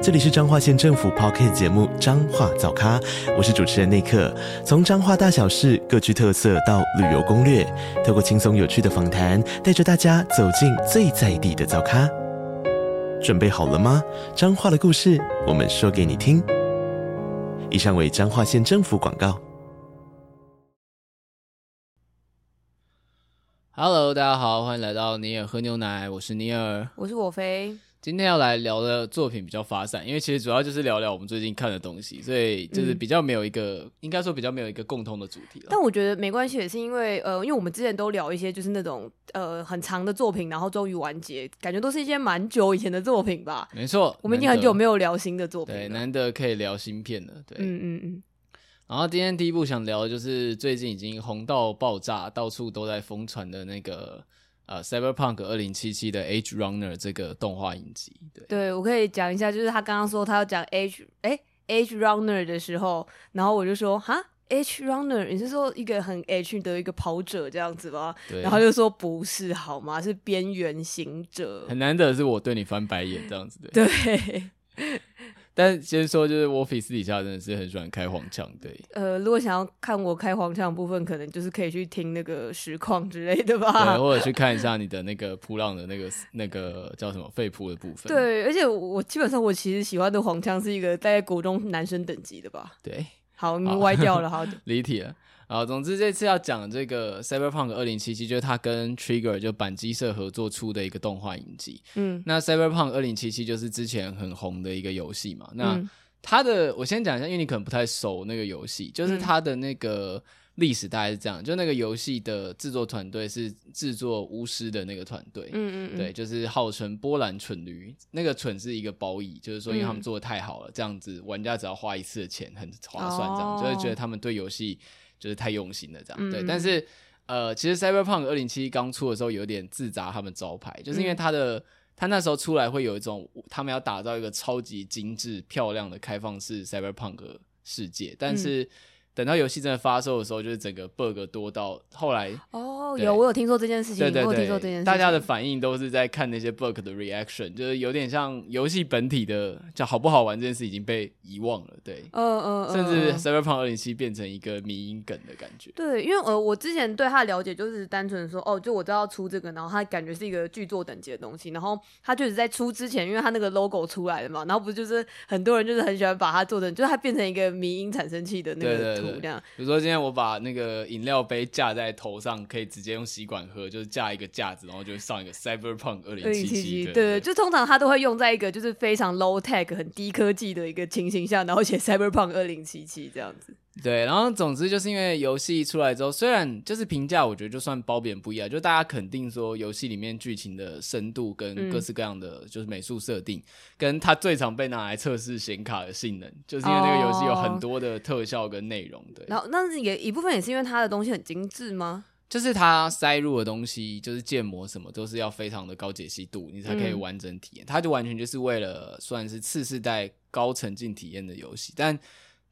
这里是彰化县政府 Podcast 节目《彰化早咖》，我是主持人内克。从彰化大小事各具特色到旅游攻略，透过轻松有趣的访谈，带着大家走进最在地的早咖。准备好了吗？彰化的故事，我们说给你听。以上为彰化县政府广告。Hello，大家好，欢迎来到尼尔喝牛奶，我是尼尔，我是我飞。今天要来聊的作品比较发散，因为其实主要就是聊聊我们最近看的东西，所以就是比较没有一个，嗯、应该说比较没有一个共通的主题了。但我觉得没关系，也是因为呃，因为我们之前都聊一些就是那种呃很长的作品，然后终于完结，感觉都是一些蛮久以前的作品吧。没错，我们已经很久没有聊新的作品了，对，难得可以聊新片了。对，嗯嗯嗯。然后今天第一部想聊的就是最近已经红到爆炸，到处都在疯传的那个。呃，Cyberpunk 二零七七的 Edge Runner 这个动画影集，对，对我可以讲一下，就是他刚刚说他要讲 Edge 哎 Edge Runner 的时候，然后我就说哈 Edge Runner，你是说一个很 Edge 的一个跑者这样子吗？对，然后就说不是好吗？是边缘行者，很难得是我对你翻白眼这样子的，对。但先说，就是我私底下真的是很喜欢开黄腔，对。呃，如果想要看我开黄腔的部分，可能就是可以去听那个实况之类的吧。对，或者去看一下你的那个扑浪的那个那个叫什么肺扑的部分。对，而且我基本上我其实喜欢的黄腔是一个大概国中男生等级的吧。对，好，你歪掉了，好，离题了。啊，总之这次要讲这个 Cyberpunk 二零七七，就是它跟 Trigger 就板机社合作出的一个动画影集。嗯，那 Cyberpunk 二零七七就是之前很红的一个游戏嘛。那它的，我先讲一下，因为你可能不太熟那个游戏，就是它的那个历史大概是这样，就那个游戏的制作团队是制作巫师的那个团队。嗯嗯，对，就是号称波兰蠢驴，那个蠢是一个褒义，就是说因为他们做的太好了，这样子玩家只要花一次的钱很划算，这样就会觉得他们对游戏。就是太用心了，这样、嗯、对。但是，呃，其实 Cyberpunk 二零七一刚出的时候，有点自砸他们招牌，就是因为他的他那时候出来会有一种他们要打造一个超级精致、漂亮的开放式 Cyberpunk 世界，但是。嗯等到游戏真的发售的时候，就是整个 bug 多到后来哦，有我有听说这件事情，对对对，我有听说这件事情，大家的反应都是在看那些 bug 的 reaction，就是有点像游戏本体的叫好不好玩这件事已经被遗忘了，对，嗯嗯，嗯甚至 Cyberpunk 2077变成一个迷因梗的感觉。对，因为呃，我之前对他的了解就是单纯说，哦，就我知道出这个，然后他感觉是一个巨作等级的东西，然后他就是在出之前，因为他那个 logo 出来了嘛，然后不就是很多人就是很喜欢把它做成，就是它变成一个迷因产生器的那个图。比如说今天我把那个饮料杯架在头上，可以直接用吸管喝，就是架一个架子，然后就上一个 Cyberpunk 二零七七。对对，就通常它都会用在一个就是非常 low tech 很低科技的一个情形下，然后写 Cyberpunk 二零七七这样子。对，然后总之就是因为游戏出来之后，虽然就是评价，我觉得就算褒贬不一啊，就大家肯定说游戏里面剧情的深度跟各式各样的就是美术设定，嗯、跟它最常被拿来测试显卡的性能，就是因为这个游戏有很多的特效跟内容。对，然后那也一部分也是因为它的东西很精致吗？就是它塞入的东西，就是建模什么都是要非常的高解析度，你才可以完整体验。嗯、它就完全就是为了算是次世代高沉浸体验的游戏，但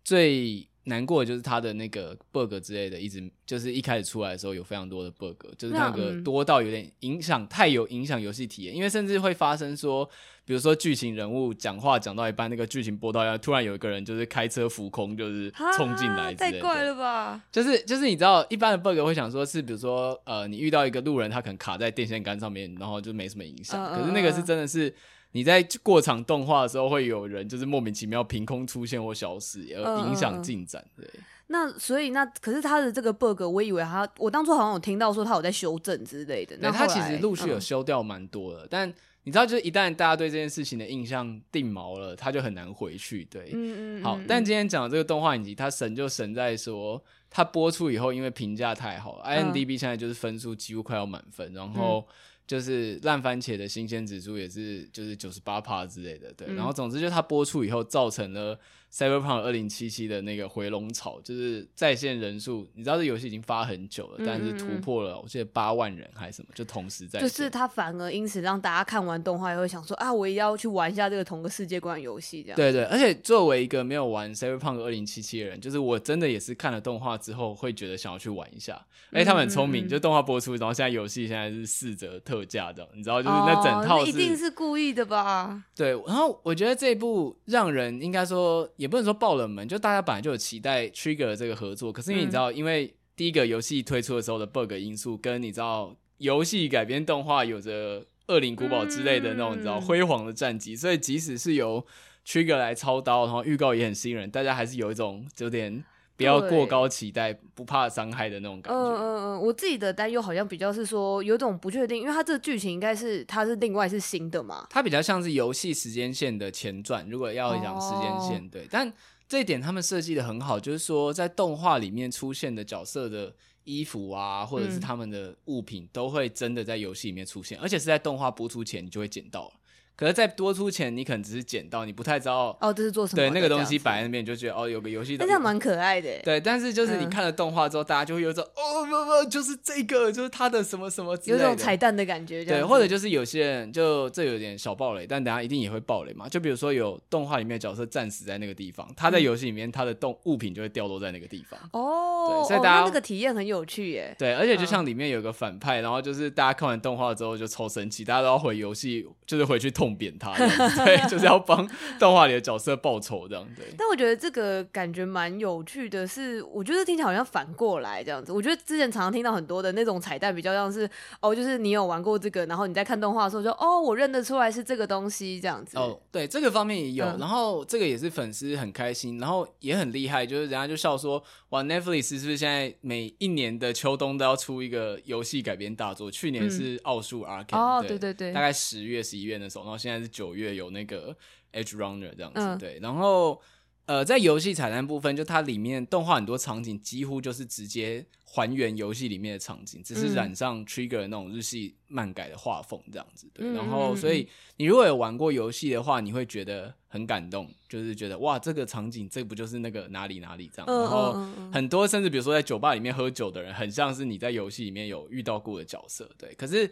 最。难过的就是它的那个 bug 之类的，一直就是一开始出来的时候有非常多的 bug，就是那个多到有点影响，太有影响游戏体验。因为甚至会发生说，比如说剧情人物讲话讲到一半，那个剧情播到一半，突然有一个人就是开车浮空，就是冲进来之类的，太怪了吧？就是就是你知道，一般的 bug 会想说是，比如说呃，你遇到一个路人，他可能卡在电线杆上面，然后就没什么影响。可是那个是真的是。你在过场动画的时候，会有人就是莫名其妙凭空出现或消失，而影响进展。对，那所以那可是他的这个 bug，我以为他，我当初好像有听到说他有在修正之类的。那他其实陆续有修掉蛮多的，嗯、但你知道，就是一旦大家对这件事情的印象定锚了，他就很难回去。对，嗯嗯。好，但今天讲的这个动画影集，它神就神在说，它播出以后，因为评价太好了，IMDB 现在就是分数几乎快要满分，然后。就是烂番茄的新鲜指数也是就是九十八趴之类的，对。嗯、然后总之就它播出以后，造成了 Cyberpunk 二零七七的那个回笼潮，就是在线人数，你知道这游戏已经发很久了，嗯、但是突破了，我记得八万人还是什么，就同时在线。就是它反而因此让大家看完动画也会想说啊，我也要去玩一下这个同个世界观游戏这样。对对，而且作为一个没有玩 Cyberpunk 二零七七的人，就是我真的也是看了动画之后会觉得想要去玩一下。哎、嗯，他们很聪明，就动画播出，然后现在游戏现在是四折特价的，你知道，就是那整套是、哦、一定是故意的吧？对，然后我觉得这一部让人应该说也不能说爆冷门，就大家本来就有期待 Trigger 这个合作，可是因为你知道，嗯、因为第一个游戏推出的时候的 bug 因素，跟你知道游戏改编动画有着恶灵古堡之类的那种、嗯、你知道辉煌的战绩，所以即使是由 Trigger 来操刀，然后预告也很吸引人，大家还是有一种有点。不要过高期待，不怕伤害的那种感觉。嗯嗯嗯，我自己的担忧好像比较是说有种不确定，因为它这个剧情应该是它是另外是新的嘛。它比较像是游戏时间线的前传，如果要讲时间线，哦、对。但这一点他们设计的很好，就是说在动画里面出现的角色的衣服啊，或者是他们的物品，嗯、都会真的在游戏里面出现，而且是在动画播出前你就会捡到了。可是，在多出钱，你可能只是捡到，你不太知道哦，这是做什么？对，那个东西摆在那边，你就觉得哦，有个游戏。但这样蛮可爱的。对，但是就是你看了动画之后，嗯、大家就会有种哦不不，就是这个，就是他的什么什么之类的，有种彩蛋的感觉。对，或者就是有些人就这有点小暴雷，但等下一定也会暴雷嘛。就比如说有动画里面的角色战死在那个地方，他在游戏里面他的动物品就会掉落在那个地方。哦，对，所以大家、哦、那个体验很有趣耶。对，而且就像里面有个反派，然后就是大家看完动画之后就超生气，大家都要回游戏，就是回去痛扁他。对，就是要帮动画里的角色报仇这样。对，但我觉得这个感觉蛮有趣的是，我觉得听起来好像反过来这样子。我觉得之前常常听到很多的那种彩蛋，比较像是哦，就是你有玩过这个，然后你在看动画的时候就哦，我认得出来是这个东西这样子。哦，对，这个方面也有，嗯、然后这个也是粉丝很开心，然后也很厉害，就是人家就笑说，哇，Netflix 是不是现在每一年的秋冬都要出一个游戏改编大作？去年是奥术 Arcane，哦，对对对，大概十月、十一月的时候，然后现在是九月有那个 Edgerunner 这样子，嗯、对，然后呃，在游戏彩蛋部分，就它里面动画很多场景几乎就是直接还原游戏里面的场景，只是染上 Trigger 那种日系漫改的画风这样子，对。嗯、然后，所以你如果有玩过游戏的话，你会觉得很感动，就是觉得哇，这个场景这不就是那个哪里哪里这样。然后很多甚至比如说在酒吧里面喝酒的人，很像是你在游戏里面有遇到过的角色，对。可是。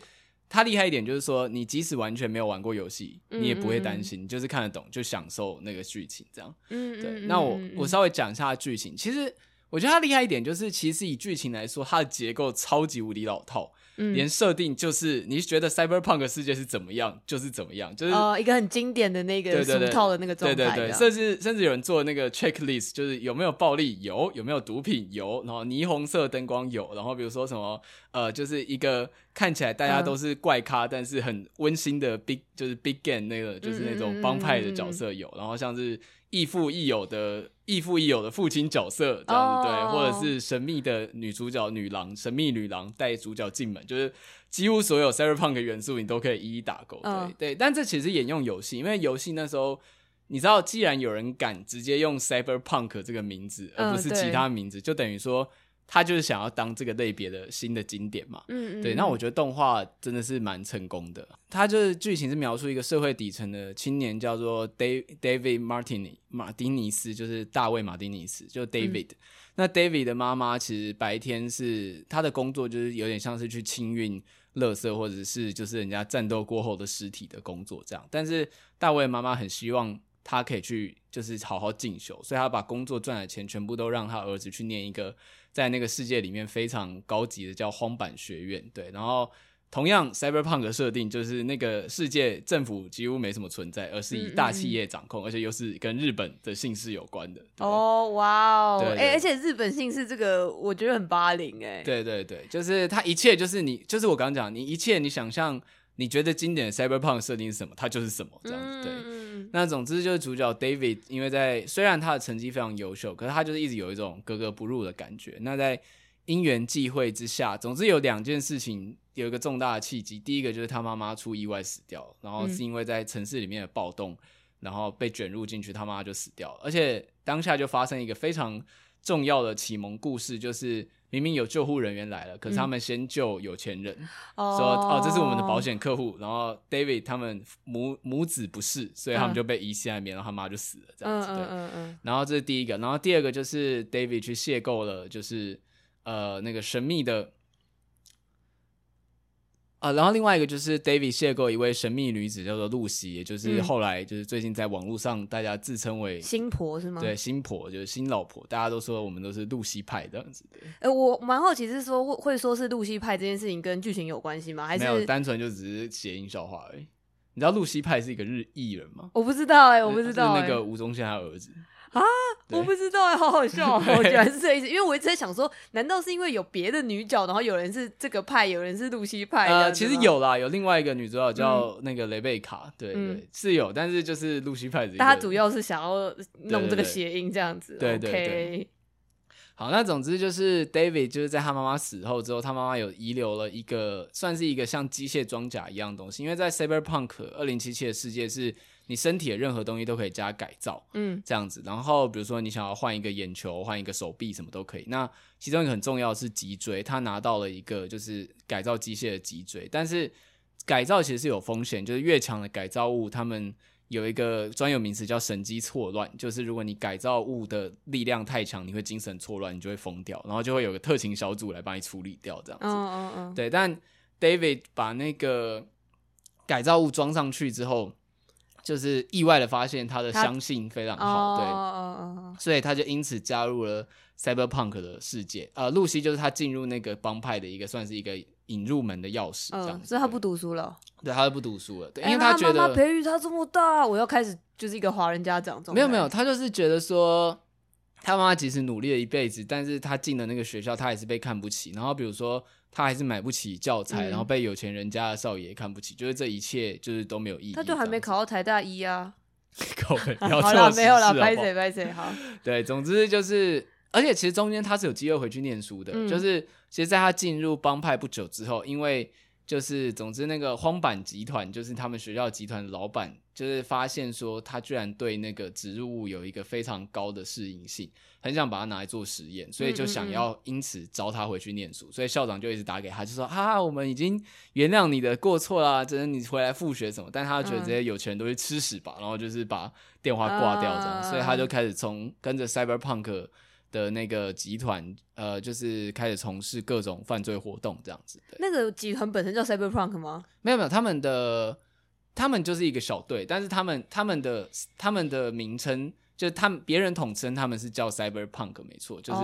它厉害一点就是说，你即使完全没有玩过游戏，你也不会担心，就是看得懂，就享受那个剧情这样。嗯，嗯，对。那我我稍微讲一下剧情，其实我觉得它厉害一点就是，其实以剧情来说，它的结构超级无敌老套。嗯、连设定就是你觉得 Cyberpunk 世界是怎么样，就是怎么样，就是哦，一个很经典的那个俗套的那个状态。对对对，甚至甚至有人做那个 checklist，就是有没有暴力有，有没有毒品有，然后霓虹色灯光有，然后比如说什么呃，就是一个看起来大家都是怪咖，嗯、但是很温馨的 big 就是 big game 那个就是那种帮派的角色有，然后像是。亦父亦友的亦父亦友的父亲角色这样子对，oh. 或者是神秘的女主角女郎，神秘女郎带主角进门，就是几乎所有 Cyberpunk 元素你都可以一一打勾。对、oh. 对，但这其实沿用游戏，因为游戏那时候你知道，既然有人敢直接用 Cyberpunk 这个名字，而不是其他名字，uh, 就等于说。他就是想要当这个类别的新的经典嘛，嗯，嗯，对。那我觉得动画真的是蛮成功的。他就是剧情是描述一个社会底层的青年，叫做 David Martini 马丁尼斯，就是大卫马丁尼斯，就 David。嗯、那 David 的妈妈其实白天是他的工作，就是有点像是去清运垃圾，或者是就是人家战斗过后的尸体的工作这样。但是大卫妈妈很希望他可以去就是好好进修，所以他把工作赚的钱全部都让他儿子去念一个。在那个世界里面非常高级的叫荒坂学院，对，然后同样 Cyberpunk 的设定就是那个世界政府几乎没什么存在，而是以大企业掌控，嗯嗯，而且又是跟日本的姓氏有关的。哦，哇哦，哎，而且日本姓氏这个我觉得很八零哎。对对对，就是它一切就是你，就是我刚刚讲，你一切你想象。你觉得经典的 Cyberpunk 设定是什么？它就是什么这样子。对，嗯、那总之就是主角 David，因为在虽然他的成绩非常优秀，可是他就是一直有一种格格不入的感觉。那在因缘际会之下，总之有两件事情有一个重大的契机。第一个就是他妈妈出意外死掉，然后是因为在城市里面的暴动，然后被卷入进去，他妈妈就死掉了。而且当下就发生一个非常重要的启蒙故事，就是。明明有救护人员来了，可是他们先救有钱人，嗯、说哦，这是我们的保险客户，然后 David 他们母母子不是，所以他们就被遗弃在那边，然后他妈就死了这样子。对，嗯嗯嗯。然后这是第一个，然后第二个就是 David 去邂逅了，就是呃那个神秘的。啊，然后另外一个就是 David 邂逅一位神秘女子，叫做露西，也就是后来就是最近在网络上大家自称为新婆是吗？对，新婆就是新老婆，大家都说我们都是露西派这样子的。呃，我蛮好奇是说会会说是露西派这件事情跟剧情有关系吗？还是没有，单纯就只是谐音笑话而已。你知道露西派是一个日艺人吗？我不知道哎、欸，我不知道、欸。是那个吴宗宪他儿子。啊，我不知道哎，好好笑，我居然是这意思，因为我一直在想说，难道是因为有别的女角，然后有人是这个派，有人是露西派？呃，其实有啦，有另外一个女主角叫那个雷贝卡，对对，是有，但是就是露西派。但她主要是想要弄这个谐音这样子，对对对。好，那总之就是 David 就是在他妈妈死后之后，他妈妈有遗留了一个算是一个像机械装甲一样的东西，因为在 Cyberpunk 二零七七的世界是。你身体的任何东西都可以加改造，嗯，这样子。然后比如说你想要换一个眼球、换一个手臂，什么都可以。那其中一个很重要的是脊椎，他拿到了一个就是改造机械的脊椎。但是改造其实是有风险，就是越强的改造物，他们有一个专有名词叫神经错乱，就是如果你改造物的力量太强，你会精神错乱，你就会疯掉，然后就会有个特勤小组来帮你处理掉这样子。嗯嗯嗯。对，但 David 把那个改造物装上去之后。就是意外的发现，他的相性非常好，对，所以他就因此加入了 Cyberpunk 的世界。呃，露西就是他进入那个帮派的一个，算是一个引入门的钥匙，这样子。所以他不读书了，对，他就不读书了，对，因为他觉得培育他这么大，我要开始就是一个华人家长。没有没有，他就是觉得说，他妈妈即使努力了一辈子，但是他进了那个学校，他还是被看不起。然后比如说。他还是买不起教材，嗯、然后被有钱人家的少爷看不起，就是这一切就是都没有意义。他就还没考到台大一啊，考 好了没有了，拍谁拍谁好。对，总之就是，而且其实中间他是有机会回去念书的，嗯、就是其实在他进入帮派不久之后，因为。就是，总之那个荒坂集团，就是他们学校集团的老板，就是发现说他居然对那个植入物有一个非常高的适应性，很想把它拿来做实验，所以就想要因此招他回去念书。所以校长就一直打给他，就说啊，我们已经原谅你的过错啦，只是你回来复学什么。但他觉得这些有钱人都去吃屎吧，然后就是把电话挂掉这样，所以他就开始从跟着 Cyberpunk。的那个集团，呃，就是开始从事各种犯罪活动，这样子。对，那个集团本身叫 Cyberpunk 吗？没有没有，他们的他们就是一个小队，但是他们他们的他们的名称，就是他们别人统称他们是叫 Cyberpunk，没错，就是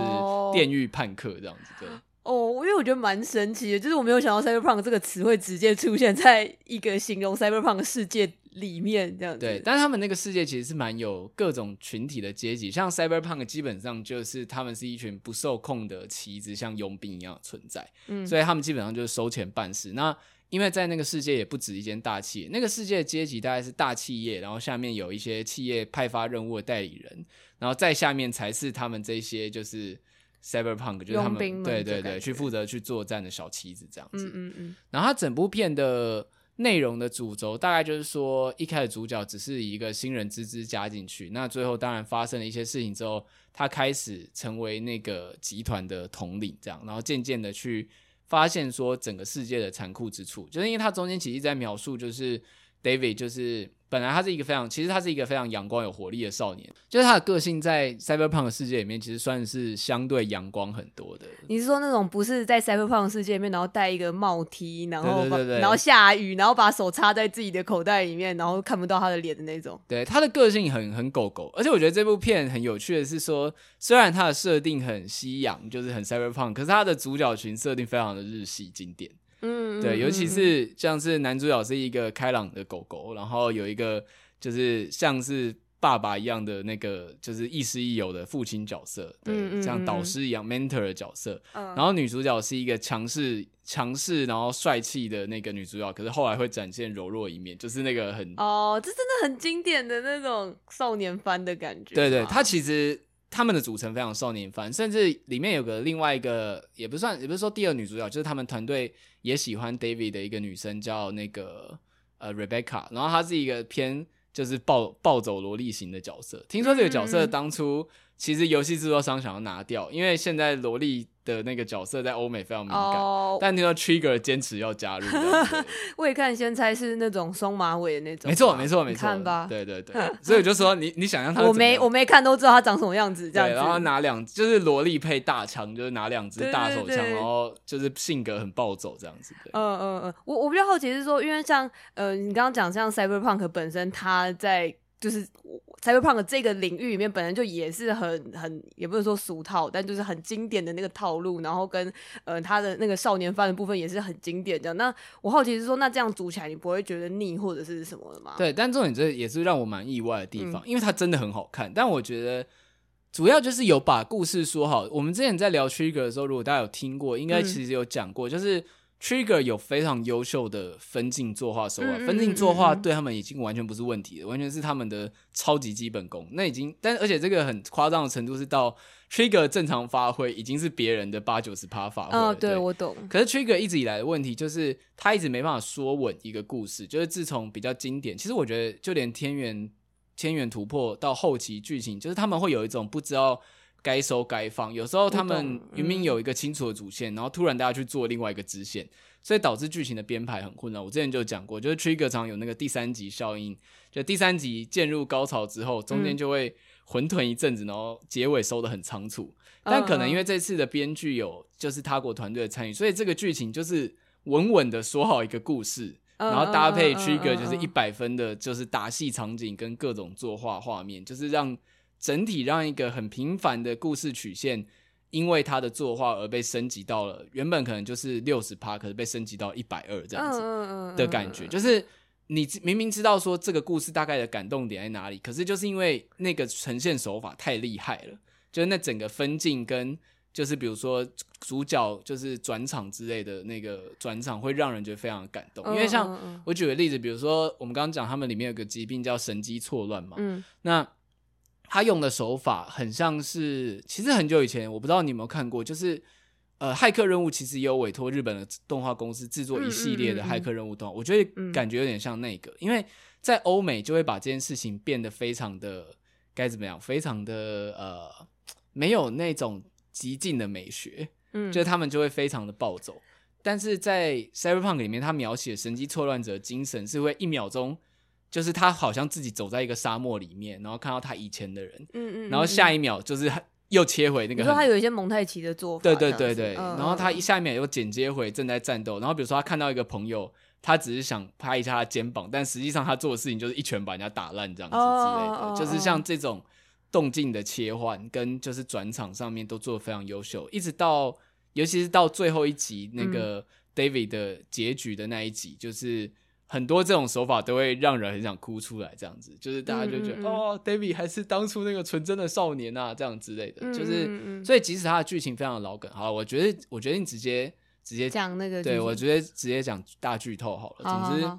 电狱叛客这样子。对。哦，因为我觉得蛮神奇的，就是我没有想到 Cyberpunk 这个词会直接出现在一个形容 Cyberpunk 世界里面这样子。对，但是他们那个世界其实是蛮有各种群体的阶级，像 Cyberpunk 基本上就是他们是一群不受控的旗子，像佣兵一样的存在。嗯，所以他们基本上就是收钱办事。那因为在那个世界也不止一间大企业，那个世界的阶级大概是大企业，然后下面有一些企业派发任务的代理人，然后再下面才是他们这些就是。Cyberpunk 就是他们对对对，去负责去作战的小棋子这样子。嗯嗯嗯。然后他整部片的内容的主轴大概就是说，一开始主角只是以一个新人之姿加进去，那最后当然发生了一些事情之后，他开始成为那个集团的统领，这样，然后渐渐的去发现说整个世界的残酷之处，就是因为他中间其实在描述，就是 David 就是。本来他是一个非常，其实他是一个非常阳光有活力的少年，就是他的个性在 Cyberpunk 世界里面其实算是相对阳光很多的。你是说那种不是在 Cyberpunk 世界里面，然后戴一个帽 T，然后然后下雨，然后把手插在自己的口袋里面，然后看不到他的脸的那种？对，他的个性很很狗狗，而且我觉得这部片很有趣的是说，虽然他的设定很西洋，就是很 Cyberpunk，可是他的主角群设定非常的日系经典。嗯，对，尤其是像是男主角是一个开朗的狗狗，然后有一个就是像是爸爸一样的那个就是亦师亦友的父亲角色，对，像导师一样 mentor 的角色。然后女主角是一个强势、强势然后帅气的那个女主角，可是后来会展现柔弱一面，就是那个很哦，这真的很经典的那种少年番的感觉。对对，他其实。他们的组成非常少年番，甚至里面有个另外一个也不算，也不是说第二女主角，就是他们团队也喜欢 David 的一个女生叫那个呃 Rebecca，然后她是一个偏就是暴暴走萝莉型的角色。听说这个角色当初其实游戏制作商想要拿掉，因为现在萝莉的那个角色在欧美非常敏感，oh, 但那个 Trigger 坚持要加入。未 看先猜是那种双马尾的那种，没错没错没错，看吧，对对对，所以我就说你 你想象他，我没我没看都知道他长什么样子，这样子，然后拿两就是萝莉配大枪，就是拿两支大手枪，然后就是性格很暴走这样子。嗯嗯嗯，我我比较好奇是说，因为像呃你刚刚讲像 Cyberpunk 本身，他在就是。Cyberpunk 这个领域里面本来就也是很很，也不是说俗套，但就是很经典的那个套路，然后跟呃他的那个少年番的部分也是很经典这样。那我好奇是说，那这样组起来你不会觉得腻或者是什么的吗？对，但重点这也是让我蛮意外的地方，嗯、因为它真的很好看。但我觉得主要就是有把故事说好。我们之前在聊 Trigger 的时候，如果大家有听过，应该其实有讲过，嗯、就是。Trigger 有非常优秀的分镜作画手法，嗯嗯嗯嗯，分镜作画对他们已经完全不是问题了，完全是他们的超级基本功。那已经，但而且这个很夸张的程度是到 Trigger 正常发挥已经是别人的八九十趴发挥。哦，对，对我懂。可是 Trigger 一直以来的问题就是他一直没办法说稳一个故事，就是自从比较经典，其实我觉得就连天元天元突破到后期剧情，就是他们会有一种不知道。该收该放，有时候他们明明有一个清楚的主线，嗯、然后突然大家去做另外一个支线，所以导致剧情的编排很混乱。我之前就讲过，就是 Trigger 常有那个第三集效应，就第三集渐入高潮之后，中间就会混沌一阵子，然后结尾收的很仓促。嗯、但可能因为这次的编剧有就是他国团队的参与，所以这个剧情就是稳稳的说好一个故事，然后搭配 Trigger 就是一百分的，就是打戏场景跟各种作画画面，就是让。整体让一个很平凡的故事曲线，因为他的作画而被升级到了原本可能就是六十趴，可是被升级到一百二这样子的感觉。就是你明明知道说这个故事大概的感动点在哪里，可是就是因为那个呈现手法太厉害了，就是那整个分镜跟就是比如说主角就是转场之类的那个转场，会让人觉得非常感动。因为像我举个例子，比如说我们刚刚讲他们里面有个疾病叫神经错乱嘛，嗯那。他用的手法很像是，其实很久以前，我不知道你有没有看过，就是呃，骇客任务其实也有委托日本的动画公司制作一系列的骇客任务动画，嗯嗯嗯嗯，我觉得感觉有点像那个，因为在欧美就会把这件事情变得非常的该怎么样，非常的呃，没有那种极尽的美学，嗯，就是他们就会非常的暴走，但是在 Cyberpunk 里面，他描写神机错乱者精神是会一秒钟。就是他好像自己走在一个沙漠里面，然后看到他以前的人，嗯嗯，然后下一秒就是又切回那个。你说他有一些蒙太奇的做法，对对对对，然后他一下一秒又剪接回正在战斗，然后比如说他看到一个朋友，他只是想拍一下他肩膀，但实际上他做的事情就是一拳把人家打烂这样子之类的，就是像这种动静的切换跟就是转场上面都做的非常优秀，一直到尤其是到最后一集那个 David 的结局的那一集，就是。很多这种手法都会让人很想哭出来，这样子就是大家就觉得、嗯嗯、哦，David 还是当初那个纯真的少年啊，这样之类的，嗯、就是所以即使他的剧情非常的老梗，好了，我觉得我决定直接直接讲那个，对我觉得直接讲大剧透好了。好好好，总之，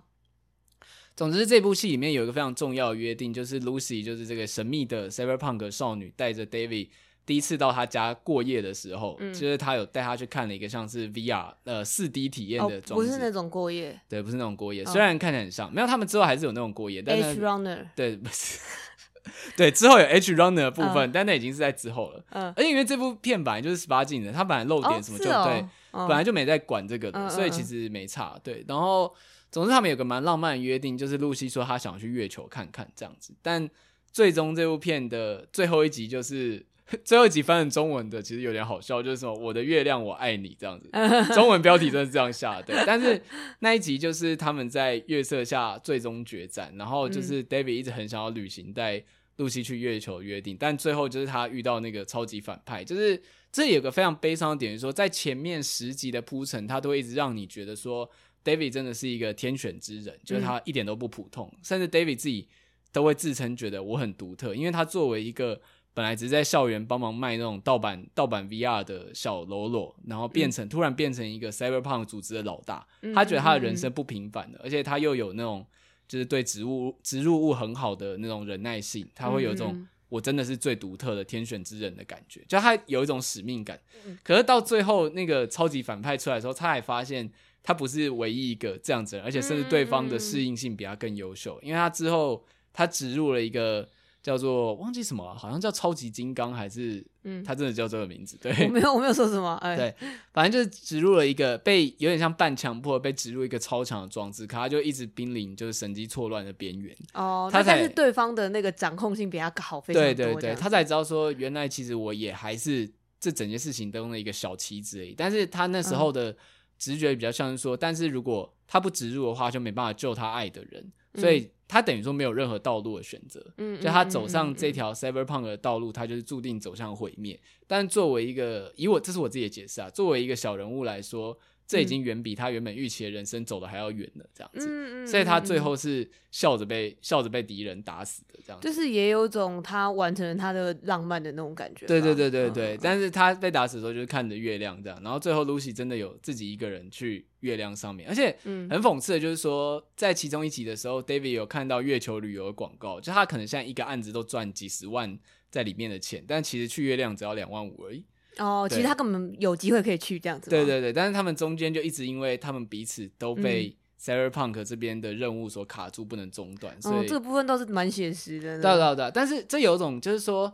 总之这部戏里面有一个非常重要的约定，就是 Lucy 就是这个神秘的 Cyberpunk 少女带着 David。第一次到他家过夜的时候，嗯、就是他有带他去看了一个像是 VR 呃四 D 体验的装置，哦，不是那种过夜，对，不是那种过夜，虽然看起来很像，没有他们之后还是有那种过夜，但是 Edge Runner 对，不是，对，之后有 Edge Runner 的部分，嗯、但那已经是在之后了，嗯，而且因为这部片本来就是十八禁的，他本来漏点什么就、哦哦、对，本来就没在管这个的，嗯、所以其实没差，对，然后总之他们有个蛮浪漫的约定，就是露西说她想要去月球看看这样子，但最终这部片的最后一集就是。最后一集翻成中文的其实有点好笑，就是什么“我的月亮我爱你”这样子，中文标题真的是这样下的。对，但是那一集就是他们在月色下最终决战，然后就是 David 一直很想要旅行带露西去月球的约定，但最后就是他遇到那个超级反派，就是这有个非常悲伤的点，就是说在前面十集的铺陈，他都会一直让你觉得说 David 真的是一个天选之人，就是他一点都不普通，甚至 David 自己都会自称觉得我很独特，因为他作为一个。本来只是在校园帮忙卖那种盗版盗版 VR 的小喽啰，然后变成、嗯、突然变成一个 Cyberpunk 组织的老大。嗯、他觉得他的人生不平凡的，嗯、而且他又有那种就是对植物植入物很好的那种忍耐性，他会有一种我真的是最独特的天选之人的感觉，就他有一种使命感。可是到最后那个超级反派出来的时候，他还发现他不是唯一一个这样子人，而且甚至对方的适应性比他更优秀，因为他之后他植入了一个。叫做忘记什么，好像叫超级金刚还是嗯，他真的叫这个名字？对，我没有我没有说什么，哎，对，反正就是植入了一个被有点像半强迫被植入一个超强的装置，可他就一直濒临就是神经错乱的边缘哦，他才是对方的那个掌控性比他好非常多，对对对，他才知道说原来其实我也还是这整件事情当中的一个小棋子而已，但是他那时候的直觉比较像是说，嗯、但是如果他不植入的话，就没办法救他爱的人，所以。嗯他等于说没有任何道路的选择，嗯，就他走上这条 cyberpunk 的道路，他就是注定走向毁灭。但作为一个，以我这是我自己的解释啊，作为一个小人物来说。这已经远比他原本预期的人生走的还要远了，这样子，嗯嗯、所以他最后是笑着被笑着被敌人打死的，这样子，就是也有种他完成了他的浪漫的那种感觉。对对对对对，嗯、但是他被打死的时候就是看着月亮这样，然后最后 Lucy 真的有自己一个人去月亮上面，而且很讽刺的就是说，在其中一集的时候，David 有看到月球旅游的广告，就他可能现在一个案子都赚几十万在里面的钱，但其实去月亮只要两万五而已。哦，其实他根本有机会可以去这样子。对对对，但是他们中间就一直因为他们彼此都被 Cyberpunk 这边的任务所卡住，不能中断，嗯、所以、哦、这个部分倒是蛮写实的。对对对，但是这有种就是说，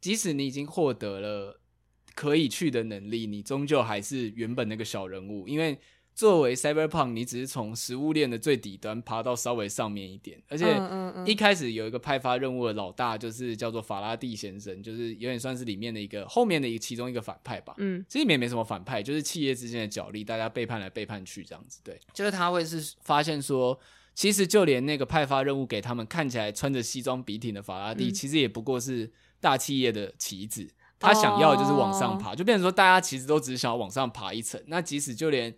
即使你已经获得了可以去的能力，你终究还是原本那个小人物，因为。作为 Cyberpunk，你只是从食物链的最底端爬到稍微上面一点，而且一开始有一个派发任务的老大，就是叫做法拉第先生，就是有点算是里面的一个后面的一个其中一个反派吧。嗯，这里面没什么反派，就是企业之间的角力，大家背叛来背叛去这样子。对，就是他会是发现说，其实就连那个派发任务给他们看起来穿着西装笔挺的法拉第，嗯、其实也不过是大企业的棋子。他想要的就是往上爬，哦、就变成说大家其实都只是想要往上爬一层。那即使就连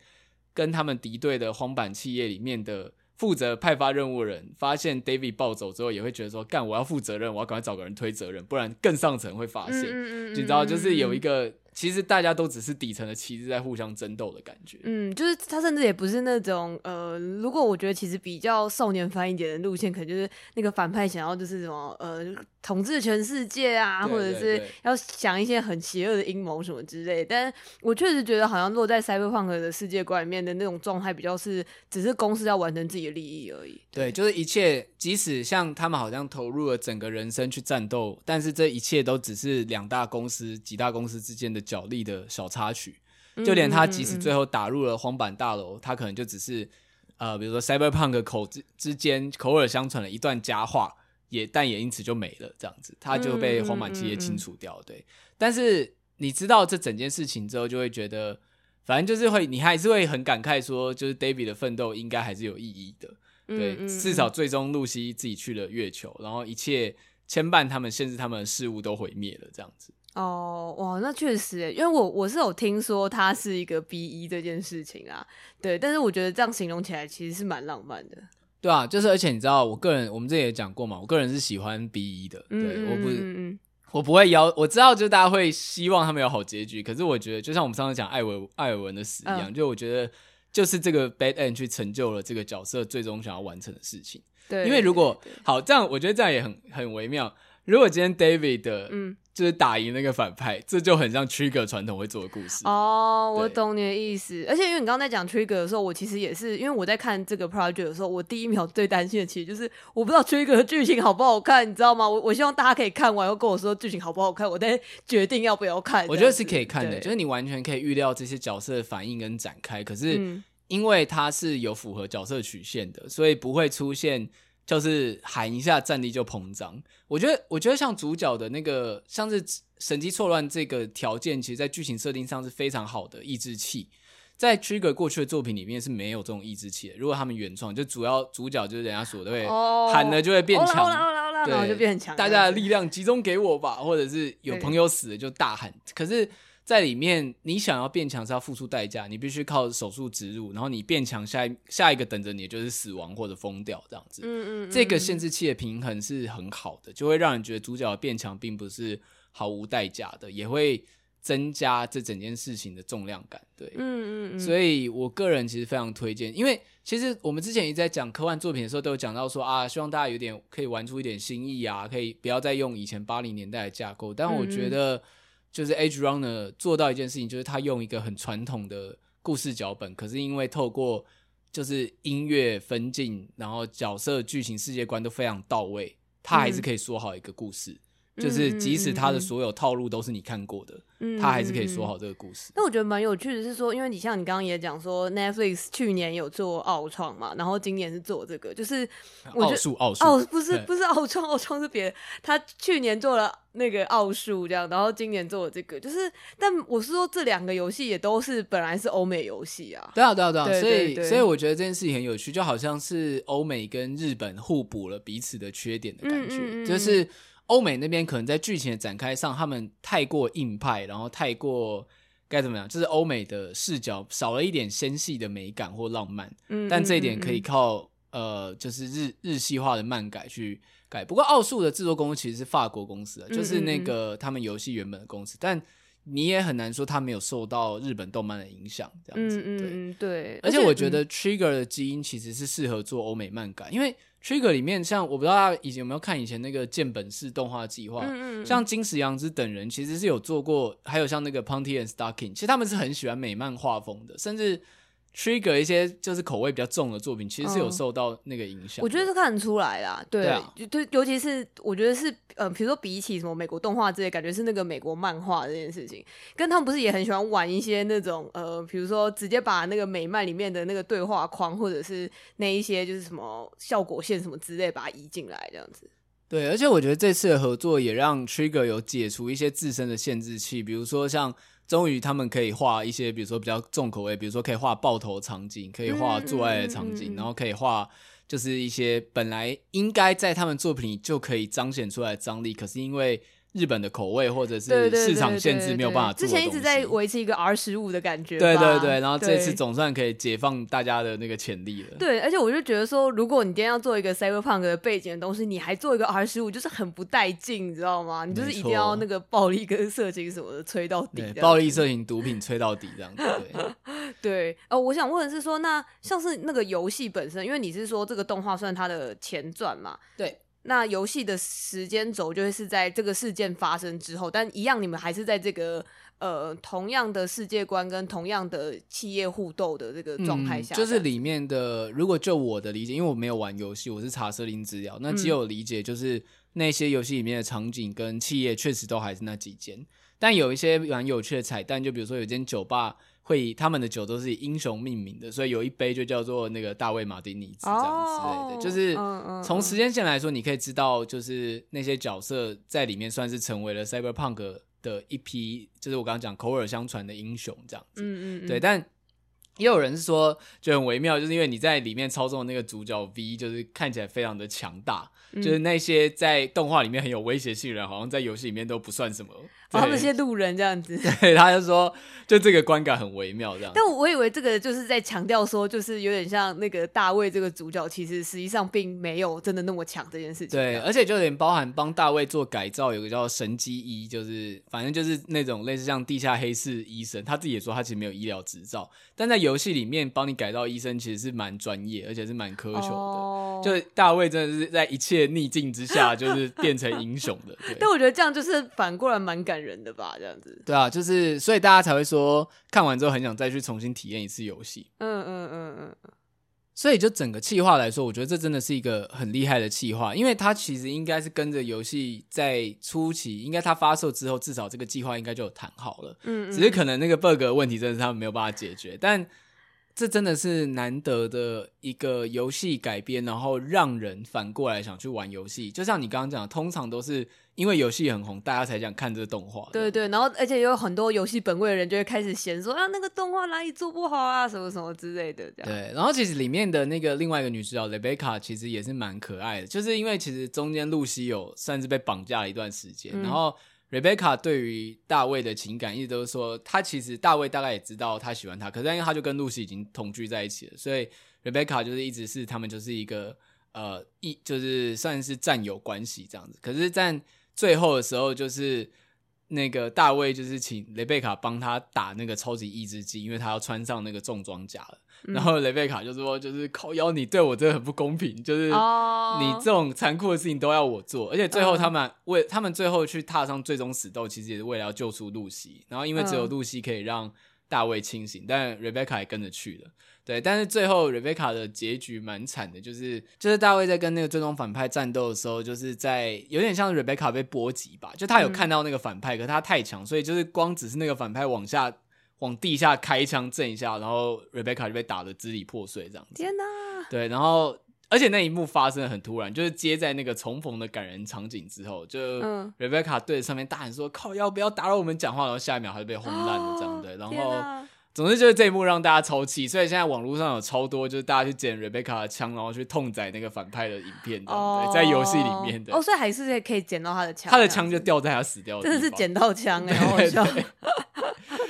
跟他们敌对的荒坂企业里面的负责派发任务的人，发现 David 暴走之后，也会觉得说：“干，我要负责任，我要赶快找个人推责任，不然更上层会发现。嗯”嗯嗯，你知道，就是有一个。其实大家都只是底层的棋子在互相争斗的感觉。嗯，就是他甚至也不是那种呃，如果我觉得其实比较少年番一点的路线，可能就是那个反派想要就是什么呃统治全世界啊，或者是要想一些很邪恶的阴谋什么之类。但我确实觉得好像落在 Cyberpunk 的世界观里面的那种状态，比较是只是公司要完成自己的利益而已。对，就是一切，即使像他们好像投入了整个人生去战斗，但是这一切都只是两大公司、几大公司之间的。角力的小插曲，就连他即使最后打入了荒坂大楼，他可能就只是呃，比如说 Cyberpunk 口之之间口耳相传了一段佳话，也但也因此就没了，这样子，他就被荒坂企业清除掉。对，但是你知道这整件事情之后，就会觉得，反正就是会，你还是会很感慨，说就是 David 的奋斗应该还是有意义的。对，至少最终露西自己去了月球，然后一切牵绊他们、限制他们的事物都毁灭了，这样子。哦，哇，那确实诶，因为我我是有听说他是一个 BE 这件事情啊，对，但是我觉得这样形容起来其实是蛮浪漫的，对啊，就是而且你知道，我个人我们这也讲过嘛，我个人是喜欢 BE 的，对，嗯、我不，嗯、我不会要，我知道就是大家会希望他们有好结局，可是我觉得就像我们上次讲艾维艾尔文的死一样，嗯、就我觉得就是这个 bad end 去成就了这个角色最终想要完成的事情，对，因为如果好这样，我觉得这样也很很微妙。如果今天 David 的，嗯，就是打赢那个反派，嗯、这就很像 Trigger 传统会做的故事。哦，对我懂你的意思。而且因为你刚刚在讲 Trigger 的时候，我其实也是，因为我在看这个 project 的时候，我第一秒最担心的其实就是我不知道 Trigger 的剧情好不好看，你知道吗？我我希望大家可以看完，后跟我说剧情好不好看，我再决定要不要看。我觉得是可以看的，就是你完全可以预料这些角色的反应跟展开。可是因为它是有符合角色曲线的，所以不会出现。就是喊一下战力就膨胀，我觉得，我觉得像主角的那个像是神机错乱这个条件，其实，在剧情设定上是非常好的抑制器。在 Trigger 过去的作品里面是没有这种抑制器的。如果他们原创，就主要主角就是人家说的会喊了就会变强，然后就变强，大家的力量集中给我吧，或者是有朋友死了就大喊。可是。在里面，你想要变强是要付出代价，你必须靠手术植入，然后你变强，下一下一个等着你就是死亡或者疯掉这样子。嗯嗯，嗯，这个限制器的平衡是很好的，就会让人觉得主角变强并不是毫无代价的，也会增加这整件事情的重量感。对，嗯嗯嗯。所以我个人其实非常推荐，因为其实我们之前也在讲科幻作品的时候，都有讲到说啊，希望大家有点可以玩出一点新意啊，可以不要再用以前八零年代的架构。但我觉得。就是 Edgerunner 做到一件事情，就是他用一个很传统的故事脚本，可是因为透过就是音乐分镜，然后角色、剧情、世界观都非常到位他还是可以说好一个故事。就是即使他的所有套路都是你看过的，嗯、他还是可以说好这个故事。那我觉得蛮有趣的是说，因为你像你刚刚也讲说，Netflix 去年有做奥创嘛，然后今年是做这个，就是奥数奥数哦，不是不是奥创，奥创是别的。他去年做了那个奥数这样，然后今年做了这个，就是但我是说这两个游戏也都是本来是欧美游戏啊。对啊对啊对啊，所以所以我觉得这件事情很有趣，就好像是欧美跟日本互补了彼此的缺点的感觉，嗯嗯嗯就是。欧美那边可能在剧情的展开上，他们太过硬派，然后太过该怎么样？就是欧美的视角少了一点纤细的美感或浪漫。嗯，但这一点可以靠呃，就是日日系化的漫改去改。不过奥数的制作公司其实是法国公司啊，就是那个他们游戏原本的公司，但你也很难说他没有受到日本动漫的影响。这样子，对嗯对。而且我觉得 Trigger 的基因其实是适合做欧美漫改，因为。Trigger 里面，像我不知道大家以前有没有看以前那个建本式动画计划，嗯嗯，像金石阳之等人其实是有做过，还有像那个 Ponty and Stocking，其实他们是很喜欢美漫画风的，甚至。Trigger 一些就是口味比较重的作品，其实是有受到那个影响。我觉得是看得出来啦，对，对啊，就尤其是我觉得是，呃，比如说比起什么美国动画之类，感觉是那个美国漫画这件事情，跟他们不是也很喜欢玩一些那种，呃，比如说直接把那个美漫里面的那个对话框，或者是那一些就是什么效果线什么之类，把它移进来这样子。对，而且我觉得这次的合作也让 Trigger 有解除一些自身的限制器，比如说像。终于，他们可以画一些，比如说比较重口味，比如说可以画爆头场景，可以画做爱的场景，嗯嗯嗯、然后可以画就是一些本来应该在他们作品里就可以彰显出来的张力，可是因为。日本的口味或者是市场限制没有办法做。之前一直在维持一个 R 十五的感觉。对对对，然后这次总算可以解放大家的那个潜力了。对，而且我就觉得说，如果你今天要做一个 Cyberpunk 的背景的东西，你还做一个 R 十五，就是很不带劲，你知道吗？你就是一定要那个暴力跟色情什么的吹到底。暴力、色情、毒品吹到底这样子。对，对，呃，我想问的是说，那像是那个游戏本身，因为你是说这个动画算它的前传嘛？对。那游戏的时间轴就会是在这个事件发生之后，但一样你们还是在这个呃同样的世界观跟同样的企业互斗的这个状态下，嗯，就是里面的。如果就我的理解，因为我没有玩游戏，我是查设定资料，那只有理解就是那些游戏里面的场景跟企业确实都还是那几间，但有一些蛮有趣的彩蛋，就比如说有间酒吧。会以他们的酒都是以英雄命名的，所以有一杯就叫做那个大卫马丁尼兹这样之类的。Oh, 就是从时间线来说，你可以知道，就是那些角色在里面算是成为了 Cyberpunk 的一批，就是我刚刚讲口耳相传的英雄这样子。嗯嗯，对，但。也有人是说就很微妙，就是因为你在里面操纵的那个主角 V，就是看起来非常的强大，嗯、就是那些在动画里面很有威胁性的人，好像在游戏里面都不算什么。他们那些路人这样子。对，他就说，就这个观感很微妙这样。但我以为这个就是在强调说，就是有点像那个大卫这个主角，其实实际上并没有真的那么强这件事情。对，而且就有点包含帮大卫做改造，有个叫神机医，就是反正就是那种类似像地下黑市医生，他自己也说他其实没有医疗执照，但在游戏里面帮你改造医生其实是蛮专业，而且是蛮苛求的。Oh. 就大卫真的是在一切逆境之下，就是变成英雄的。对，但我觉得这样就是反过来蛮感人的吧，这样子。对啊，就是所以大家才会说看完之后很想再去重新体验一次游戏。嗯嗯嗯嗯。所以就整个企划来说，我觉得这真的是一个很厉害的企划，因为它其实应该是跟着游戏在初期，应该它发售之后，至少这个计划应该就有谈好了。嗯，嗯，只是可能那个 bug 问题真的是他们没有办法解决，但。这真的是难得的一个游戏改编，然后让人反过来想去玩游戏。就像你刚刚讲的，通常都是因为游戏很红，大家才想看这个动画。对对，然后而且有很多游戏本位的人就会开始嫌说啊，那个动画哪里做不好啊，什么什么之类的。这样。对，然后其实里面的那个另外一个女主角 Rebecca 其实也是蛮可爱的，就是因为其实中间露西有算是被绑架了一段时间，嗯、然后。Rebecca 对于大卫的情感一直都是说，他其实大卫大概也知道他喜欢他，可是因为他就跟露西已经同居在一起了，所以 Rebecca 就是一直是他们就是一个呃一就是算是战友关系这样子。可是，在最后的时候，就是那个大卫就是请 Rebecca 帮他打那个超级抑制剂，因为他要穿上那个重装甲了。然后雷贝卡就说：“就是靠腰，你对我真的很不公平，就是你这种残酷的事情都要我做。而且最后他们为他们最后去踏上最终死斗，其实也是为了要救出露西。然后因为只有露西可以让大卫清醒，但 Rebecca 也跟着去了。对，但是最后 Rebecca 的结局蛮惨的，就是就是大卫在跟那个最终反派战斗的时候，就是在有点像 Rebecca 被波及吧，就他有看到那个反派，嗯、可是他太强，所以就是光只是那个反派往下往地下开枪震一下，然后 Rebecca 就被打得支离破碎这样子。天哪！对，然后而且那一幕发生的很突然，就是接在那个重逢的感人场景之后，就 Rebecca 对着上面大喊说：“嗯、靠，要不要打扰我们讲话？”然后下一秒他就被轰烂了，这样对，然后。总之就是这一幕让大家抽泣，所以现在网络上有超多就是大家去捡 Rebecca 的枪，然后去痛宰那个反派的影片，哦，在游戏里面的。哦，所以还是可以捡到他的枪，他的枪就掉在他死掉的。真的是捡到枪 哎，好笑。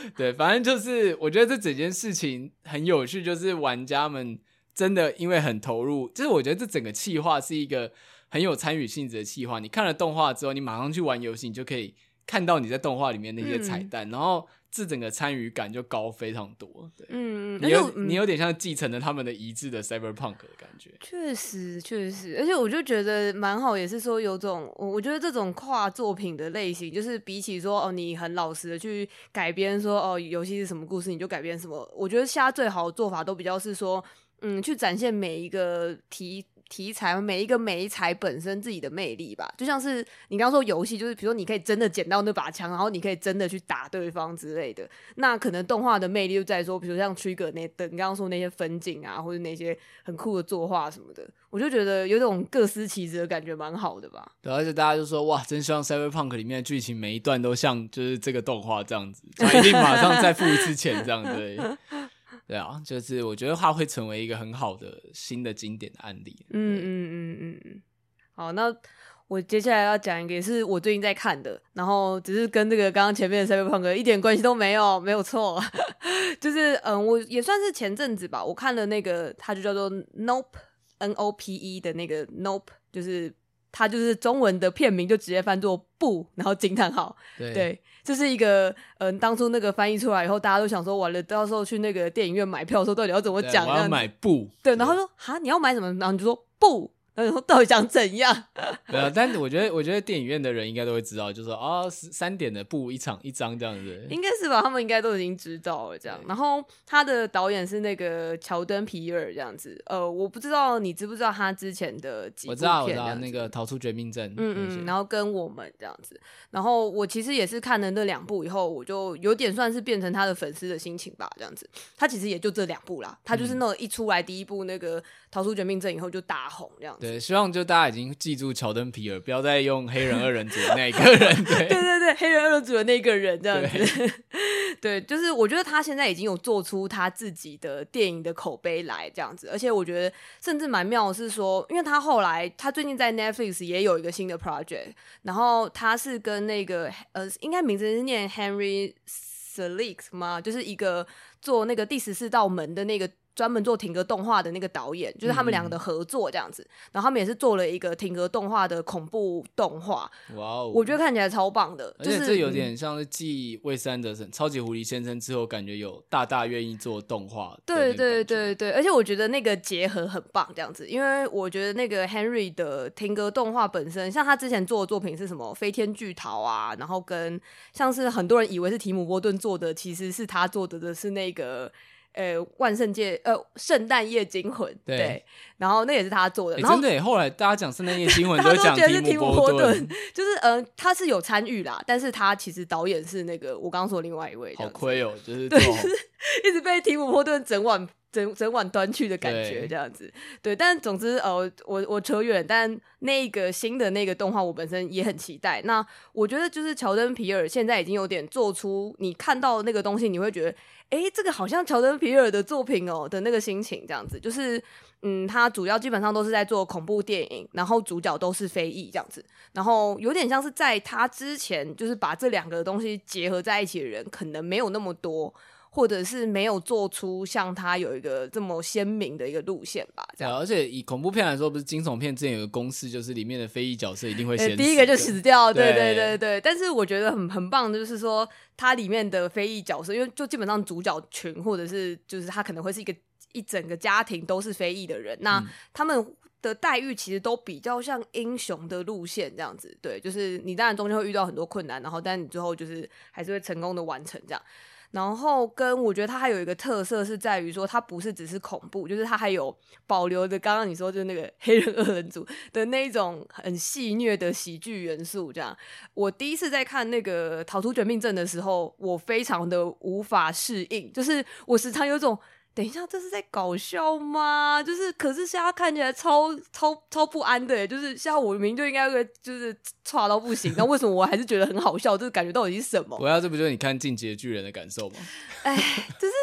对，反正就是我觉得这整件事情很有趣，就是玩家们真的因为很投入，就是我觉得这整个企划是一个很有参与性质的企划。你看了动画之后，你马上去玩游戏，你就可以看到你在动画里面那些彩蛋，嗯、然后。这整个参与感就高非常多，对，嗯，你有、嗯、你有点像继承了他们的遗志的 Cyberpunk 的感觉，确实确实，而且我就觉得蛮好，也是说有种，我我觉得这种跨作品的类型，就是比起说哦，你很老实的去改编说哦，游戏是什么故事，你就改编什么，我觉得现在最好的做法都比较是说，嗯，去展现每一个题。题材每一个媒材本身自己的魅力吧，就像是你刚刚说游戏，就是比如说你可以真的捡到那把枪，然后你可以真的去打对方之类的。那可能动画的魅力就在说，比如像 Trigger 那等你刚刚说那些分镜啊，或者那些很酷的作画什么的，我就觉得有种各司其职的感觉，蛮好的吧。对，而且大家就说哇，真希望 Cyberpunk 里面的剧情每一段都像就是这个动画这样子，他一定马上再付一次钱这样子。对啊，就是我觉得它会成为一个很好的新的经典的案例。嗯嗯嗯嗯嗯。好，那我接下来要讲一个也是我最近在看的，然后只是跟这个刚刚前面的 Cyberpunk 一点关系都没有，没有错。就是嗯，我也算是前阵子吧，我看了那个，它就叫做 Nope，N O P E 的那个 Nope，就是。它就是中文的片名就直接翻作不，然后惊叹号。对，对，这是一个嗯、呃，当初那个翻译出来以后，大家都想说，完了，到时候去那个电影院买票的时候，到底要怎么讲？我要买不。对，然后说哈，你要买什么？然后你就说不。然后到底想怎样？对啊，但是我觉得，我觉得电影院的人应该都会知道，就是说啊，三点的布一场一张这样子，应该是吧？他们应该都已经知道了这样。然后他的导演是那个乔登皮尔这样子。呃，我不知道你知不知道他之前的几部片？我知道，我知道那个逃出绝命镇。嗯嗯。然后跟我们这样子。然后我其实也是看了那两部以后，我就有点算是变成他的粉丝的心情吧，这样子。他其实也就这两部啦，他就是那种一出来第一部那个逃出绝命镇以后就大红这样子。对，希望就大家。已经记住乔登皮尔，不要再用黑人二人组的那一个人。对，对对对，黑人二人组的那个人这样子。对，对，就是我觉得他现在已经有做出他自己的电影的口碑来这样子，而且我觉得甚至蛮妙的是说，因为他后来他最近在 Netflix 也有一个新的 project，然后他是跟那个呃，应该名字是念 Henry Selick 吗？就是一个做那个第十四道门的那个。专门做停格动画的那个导演，就是他们两个的合作这样子，嗯、然后他们也是做了一个停格动画的恐怖动画。哇哦，我觉得看起来超棒的，而且这有点像是继魏斯安德森《超级狐狸先生》之后，感觉有大大愿意做动画。对对对对，而且我觉得那个结合很棒，这样子，因为我觉得那个 Henry 的停格动画本身，像他之前做的作品是什么《飞天巨桃》啊，然后跟像是很多人以为是提姆波顿做的，其实是他做的的是那个。呃，万圣节呃，圣诞夜惊魂对，对，然后那也是他做的。欸、然后真的，后来大家讲圣诞夜惊魂，大家都觉得是提姆波顿，就是呃，他是有参与啦，但是他其实导演是那个我刚刚说的另外一位。好亏哦，就是对，就是一直被提姆波顿整晚整整晚端去的感觉，这样子。对，对，但总之呃，我我扯远，但那个新的那个动画我本身也很期待。那我觉得就是乔登皮尔现在已经有点做出你看到那个东西，你会觉得。哎，这个好像乔登皮尔的作品哦的那个心情这样子，就是，嗯，他主要基本上都是在做恐怖电影，然后主角都是非裔这样子，然后有点像是在他之前，就是把这两个东西结合在一起的人，可能没有那么多。或者是没有做出像他有一个这么鲜明的一个路线吧，这样。而且以恐怖片来说，不是惊悚片之前有个公式，就是里面的非裔角色一定会先死。第一个就死掉，对对对对。但是我觉得很很棒的就是说，它里面的非裔角色，因为就基本上主角群或者是就是他可能会是一个一整个家庭都是非裔的人，那他们的待遇其实都比较像英雄的路线这样子。对，就是你当然中间会遇到很多困难，然后但你最后就是还是会成功的完成这样。然后跟我觉得它还有一个特色是在于说，它不是只是恐怖，就是它还有保留的刚刚你说就是那个 黑人二人组的那一种很戏虐的喜剧元素。这样，我第一次在看那个《逃出绝命镇》的时候，我非常的无法适应，就是我时常有种。等一下，这是在搞笑吗？就是，可是现在看起来超超超不安的，就是像我明明就应该会就是差到不行，那为什么我还是觉得很好笑？就是感觉到底是什么？我要这不就是你看《进击的巨人》的感受吗？哎，就是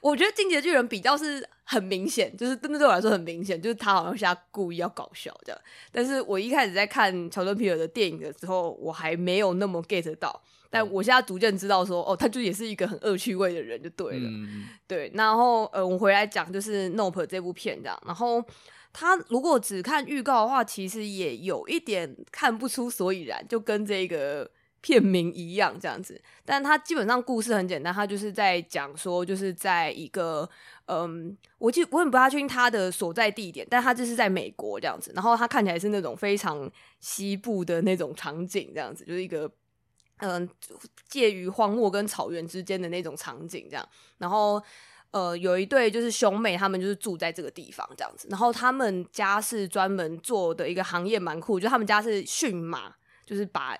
我觉得《进击的巨人》比较是很明显，就是真的对我来说很明显，就是他好像现在故意要搞笑这样。但是我一开始在看乔顿皮尔的电影的时候，我还没有那么 get 到。但我现在逐渐知道说，哦，他就也是一个很恶趣味的人，就对了。嗯、对，然后呃，我回来讲就是《Nope》这部片这样。然后他如果只看预告的话，其实也有一点看不出所以然，就跟这个片名一样这样子。但他基本上故事很简单，他就是在讲说，就是在一个嗯，我记我很不太确定他的所在地点，但他就是在美国这样子。然后他看起来是那种非常西部的那种场景，这样子，就是一个。嗯，介于荒漠跟草原之间的那种场景，这样。然后，呃，有一对就是兄妹，他们就是住在这个地方，这样子。然后他们家是专门做的一个行业，蛮酷，就他们家是驯马，就是把。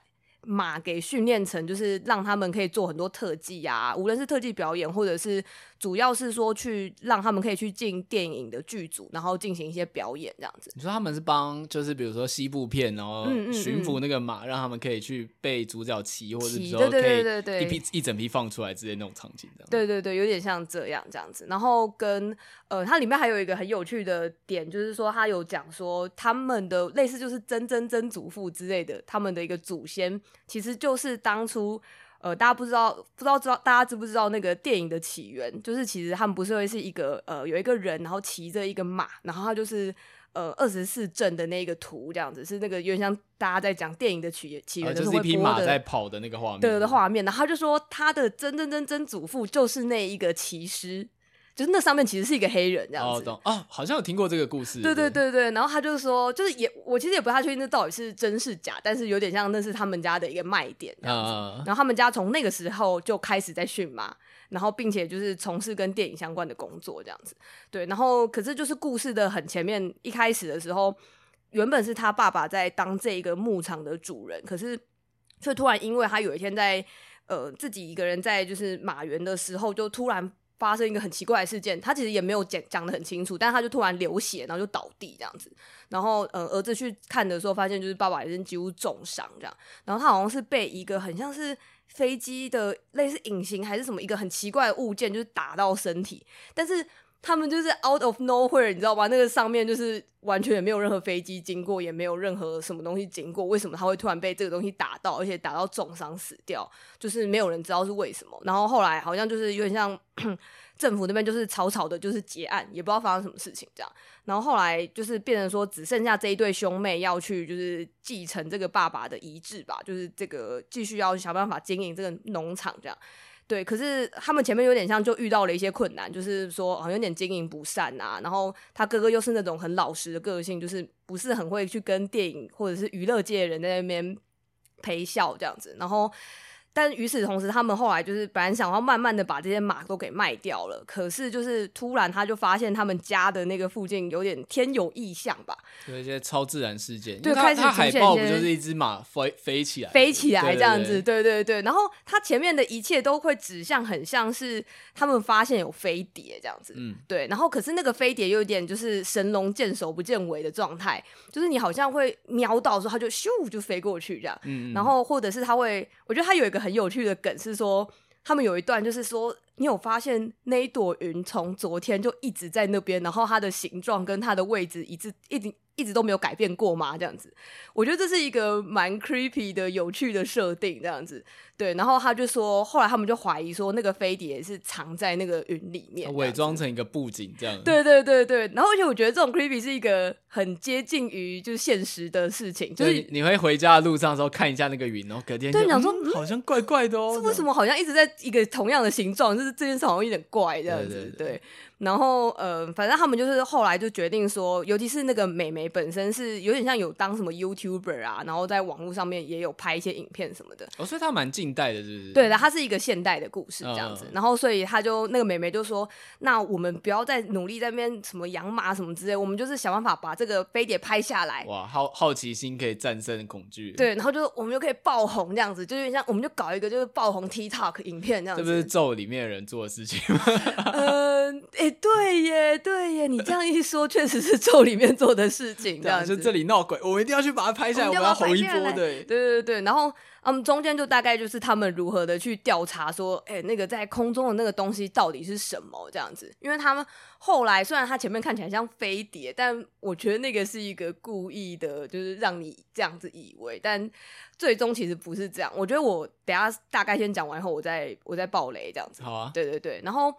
马给训练成，就是让他们可以做很多特技啊，无论是特技表演，或者是主要是说去让他们可以去进电影的剧组，然后进行一些表演这样子。你说他们是帮，就是比如说西部片，然后驯服那个马，嗯嗯嗯，让他们可以去被主角骑，或者是说可以一批一整批放出来之类那种场景，这样。对对对，有点像这样这样子。然后跟呃，它里面还有一个很有趣的点，就是说他有讲说他们的类似就是曾曾曾祖父之类的，他们的一个祖先。其实就是当初，呃，大家不知道，不知道知道，大家知不知道那个电影的起源？就是其实他们不是会是一个，呃，有一个人，然后骑着一个马，然后他就是，呃，二十四镇的那个图这样子，是那个有点像大家在讲电影的起起源，就是一匹马在跑的那个画面，对的画面。然后他就说他的曾曾曾曾祖父就是那一个骑师。就是那上面其实是一个黑人这样子哦，哦，好像有听过这个故事。对对对对，然后他就说，就是也我其实也不太确定这到底是真是假，但是有点像那是他们家的一个卖点这样子。Uh, 然后他们家从那个时候就开始在驯马，然后并且就是从事跟电影相关的工作这样子。对，然后可是就是故事的很前面一开始的时候，原本是他爸爸在当这个牧场的主人，可是却突然因为他有一天在呃自己一个人在就是马园的时候，就突然。发生一个很奇怪的事件，他其实也没有讲讲得很清楚，但他就突然流血，然后就倒地这样子。然后，呃，儿子去看的时候，发现就是爸爸已经几乎重伤这样。然后他好像是被一个很像是飞机的类似隐形还是什么一个很奇怪的物件，就是打到身体，但是。他们就是 out of nowhere，你知道吗？那个上面就是完全也没有任何飞机经过，也没有任何什么东西经过。为什么他会突然被这个东西打到，而且打到重伤死掉？就是没有人知道是为什么。然后后来好像就是有点像 政府那边就是草草的，就是结案，也不知道发生什么事情这样。然后后来就是变成说只剩下这一对兄妹要去就是继承这个爸爸的遗志吧，就是这个继续要想办法经营这个农场这样。对，可是他们前面有点像就遇到了一些困难，就是说好像有点经营不善啊。然后他哥哥又是那种很老实的个性，就是不是很会去跟电影或者是娱乐界的人在那边陪笑这样子。然后。但与此同时，他们后来就是本来想要慢慢的把这些马都给卖掉了，可是就是突然他就发现他们家的那个附近有点天有异象吧，有一些超自然事件。对，开始。海报不就是一只马飞飞起来，飞起来这样子，对对对，对对对。然后他前面的一切都会指向很像是他们发现有飞碟这样子，嗯，对。然后可是那个飞碟又有点就是神龙见首不见尾的状态，就是你好像会瞄到的时候，它就咻就飞过去这样，嗯，然后或者是他会，我觉得他有一个很。有趣的梗是说，他们有一段就是说，你有发现那一朵云从昨天就一直在那边，然后它的形状跟它的位置一直一直。一直都没有改变过吗？这样子，我觉得这是一个蛮 creepy 的有趣的设定，这样子。对，然后他就说，后来他们就怀疑说，那个飞碟是藏在那个云里面，伪装成一个布景这样。对对对对，然后而且我觉得这种 creepy 是一个很接近于就是现实的事情，就是你，会回家的路上的时候看一下那个云，然后隔天就想说、嗯，好像怪怪的哦，这为什么好像一直在一个同样的形状？就是这件事好像有点怪这样子，对，对，对，对。然后呃，反正他们就是后来就决定说，尤其是那个美眉本身是有点像有当什么 YouTuber 啊，然后在网络上面也有拍一些影片什么的。哦，所以他蛮近代的，是不是？对的，他是一个现代的故事这样子。嗯、然后所以他就那个美眉就说：“那我们不要再努力在那边什么养马什么之类，我们就是想办法把这个飞碟拍下来。”哇，好好奇心可以战胜恐惧。对，然后就我们就可以爆红这样子，就是像我们就搞一个就是爆红 TikTok 影片这样子。这不是咒里面的人做的事情吗？嗯，哎，对耶，对耶，你这样一说，确实是咒里面做的事情。这样子，就这里闹鬼，我们一定要去把它拍下来，我们要红一波。对，对，对，对。然后，嗯，中间就大概就是他们如何的去调查，说，哎，那个在空中的那个东西到底是什么？这样子，因为他们后来虽然它前面看起来像飞碟，但我觉得那个是一个故意的，就是让你这样子以为，但最终其实不是这样。我觉得我等下大概先讲完后，我再我再爆雷这样子。好啊。对对对，然后。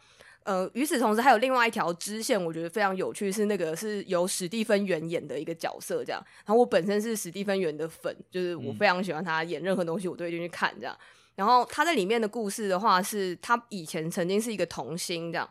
呃，与此同时还有另外一条支线，我觉得非常有趣，是那个是由史蒂芬元演的一个角色，这样。然后我本身是史蒂芬元的粉，就是我非常喜欢他演任何东西，我都会进去看这样。然后他在里面的故事的话，是他以前曾经是一个童星这样。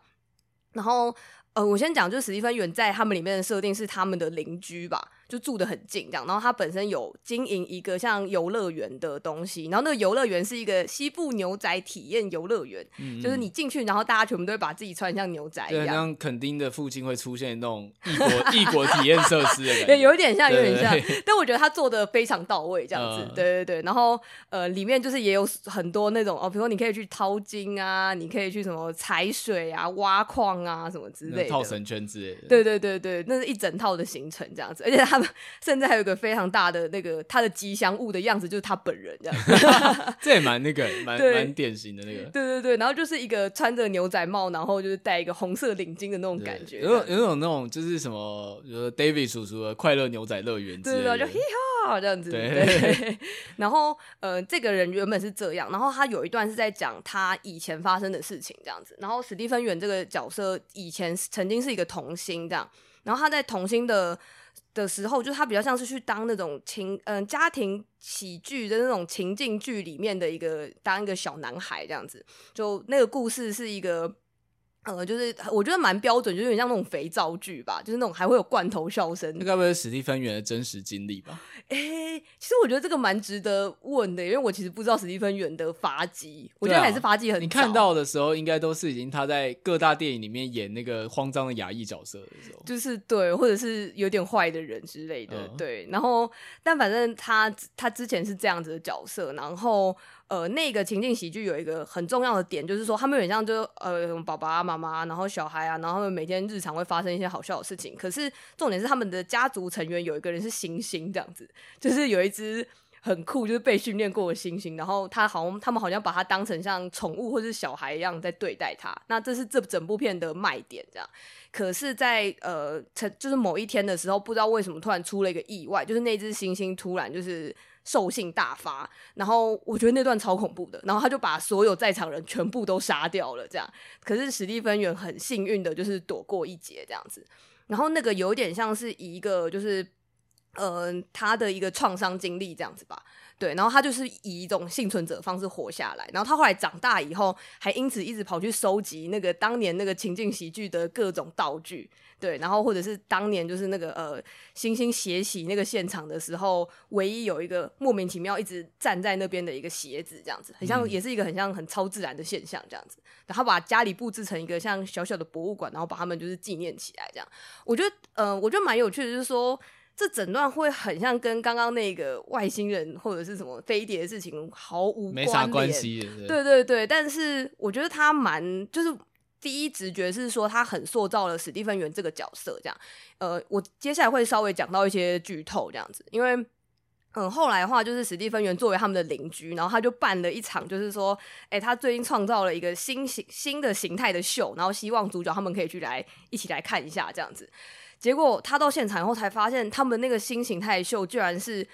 然后呃，我先讲，就是史蒂芬元在他们里面的设定是他们的邻居吧。就住的很近，这样。然后他本身有经营一个像游乐园的东西，然后那个游乐园是一个西部牛仔体验游乐园，嗯嗯，就是你进去，然后大家全部都会把自己穿像牛仔一样，对，像垦丁的附近会出现那种异国异国体验设施的感觉，对，有一点像，有点像。但我觉得他做的非常到位，这样子，嗯、对对对。然后呃，里面就是也有很多那种哦，比如说你可以去淘金啊，你可以去什么采水啊、挖矿啊什么之类的，套绳圈之类的。对对对对，那是一整套的行程这样子，而且他。他们 甚至还有一个非常大的那个他的吉祥物的样子，就是他本人这样子，这也蛮那个 蛮蛮典型的那个。对对对，然后就是一个穿着牛仔帽，然后就是戴一个红色领巾的那种感觉，有有种那种就是什么，比如说 David 叔叔的快乐牛仔乐园，对对，就嘿哈这样子。对，对然后呃，这个人原本是这样，然后他有一段是在讲他以前发生的事情这样子。然后史蒂芬元这个角色以前曾经是一个童星这样，然后他在童星的。的时候，就他比较像是去当那种情嗯、家庭喜剧的那种情境剧里面的一个当一个小男孩这样子，就那个故事是一个。呃，就是我觉得蛮标准，就有点像那种肥皂剧吧，就是那种还会有罐头笑声。那该不会是史蒂芬元的真实经历吧？哎、欸，其实我觉得这个蛮值得问的，因为我其实不知道史蒂芬元的发迹，我觉得还是发迹很。你看到的时候，应该都是已经他在各大电影里面演那个慌张的牙医角色的时候，就是对，或者是有点坏的人之类的，嗯、对。然后，但反正他他之前是这样子的角色，然后。呃，那个情境喜剧有一个很重要的点，就是说他们有点像就呃，爸爸妈妈，然后小孩啊，然后他们每天日常会发生一些好笑的事情。可是重点是他们的家族成员有一个人是猩猩，这样子，就是有一只很酷，就是被训练过的猩猩，然后他好像他们好像把它当成像宠物或是小孩一样在对待它。那这是这整部片的卖点，这样。可是在，在呃，就是某一天的时候，不知道为什么突然出了一个意外，就是那只猩猩突然就是。兽性大发，然后我觉得那段超恐怖的，然后他就把所有在场人全部都杀掉了，这样。可是史蒂芬元很幸运的，就是躲过一劫这样子。然后那个有点像是一个，就是呃，他的一个创伤经历这样子吧。对，然后他就是以一种幸存者方式活下来。然后他后来长大以后，还因此一直跑去收集那个当年那个情境喜剧的各种道具。对，然后或者是当年就是那个呃，星星血洗那个现场的时候，唯一有一个莫名其妙一直站在那边的一个鞋子，这样子，很像，也是一个很像很超自然的现象，这样子。然后把家里布置成一个像小小的博物馆，然后把他们就是纪念起来，这样。我觉得，呃，我觉得蛮有趣的，就是说这整段会很像跟刚刚那个外星人或者是什么飞碟的事情毫无关联，没啥关系。对对对，但是我觉得他蛮就是。第一直觉是说他很塑造了史蒂芬元这个角色，这样。呃，我接下来会稍微讲到一些剧透这样子，因为嗯，后来的话就是史蒂芬元作为他们的邻居，然后他就办了一场，就是说，哎，他最近创造了一个新形新的形态的秀，然后希望主角他们可以去来一起来看一下这样子。结果他到现场以后才发现，他们那个新形态秀居然是。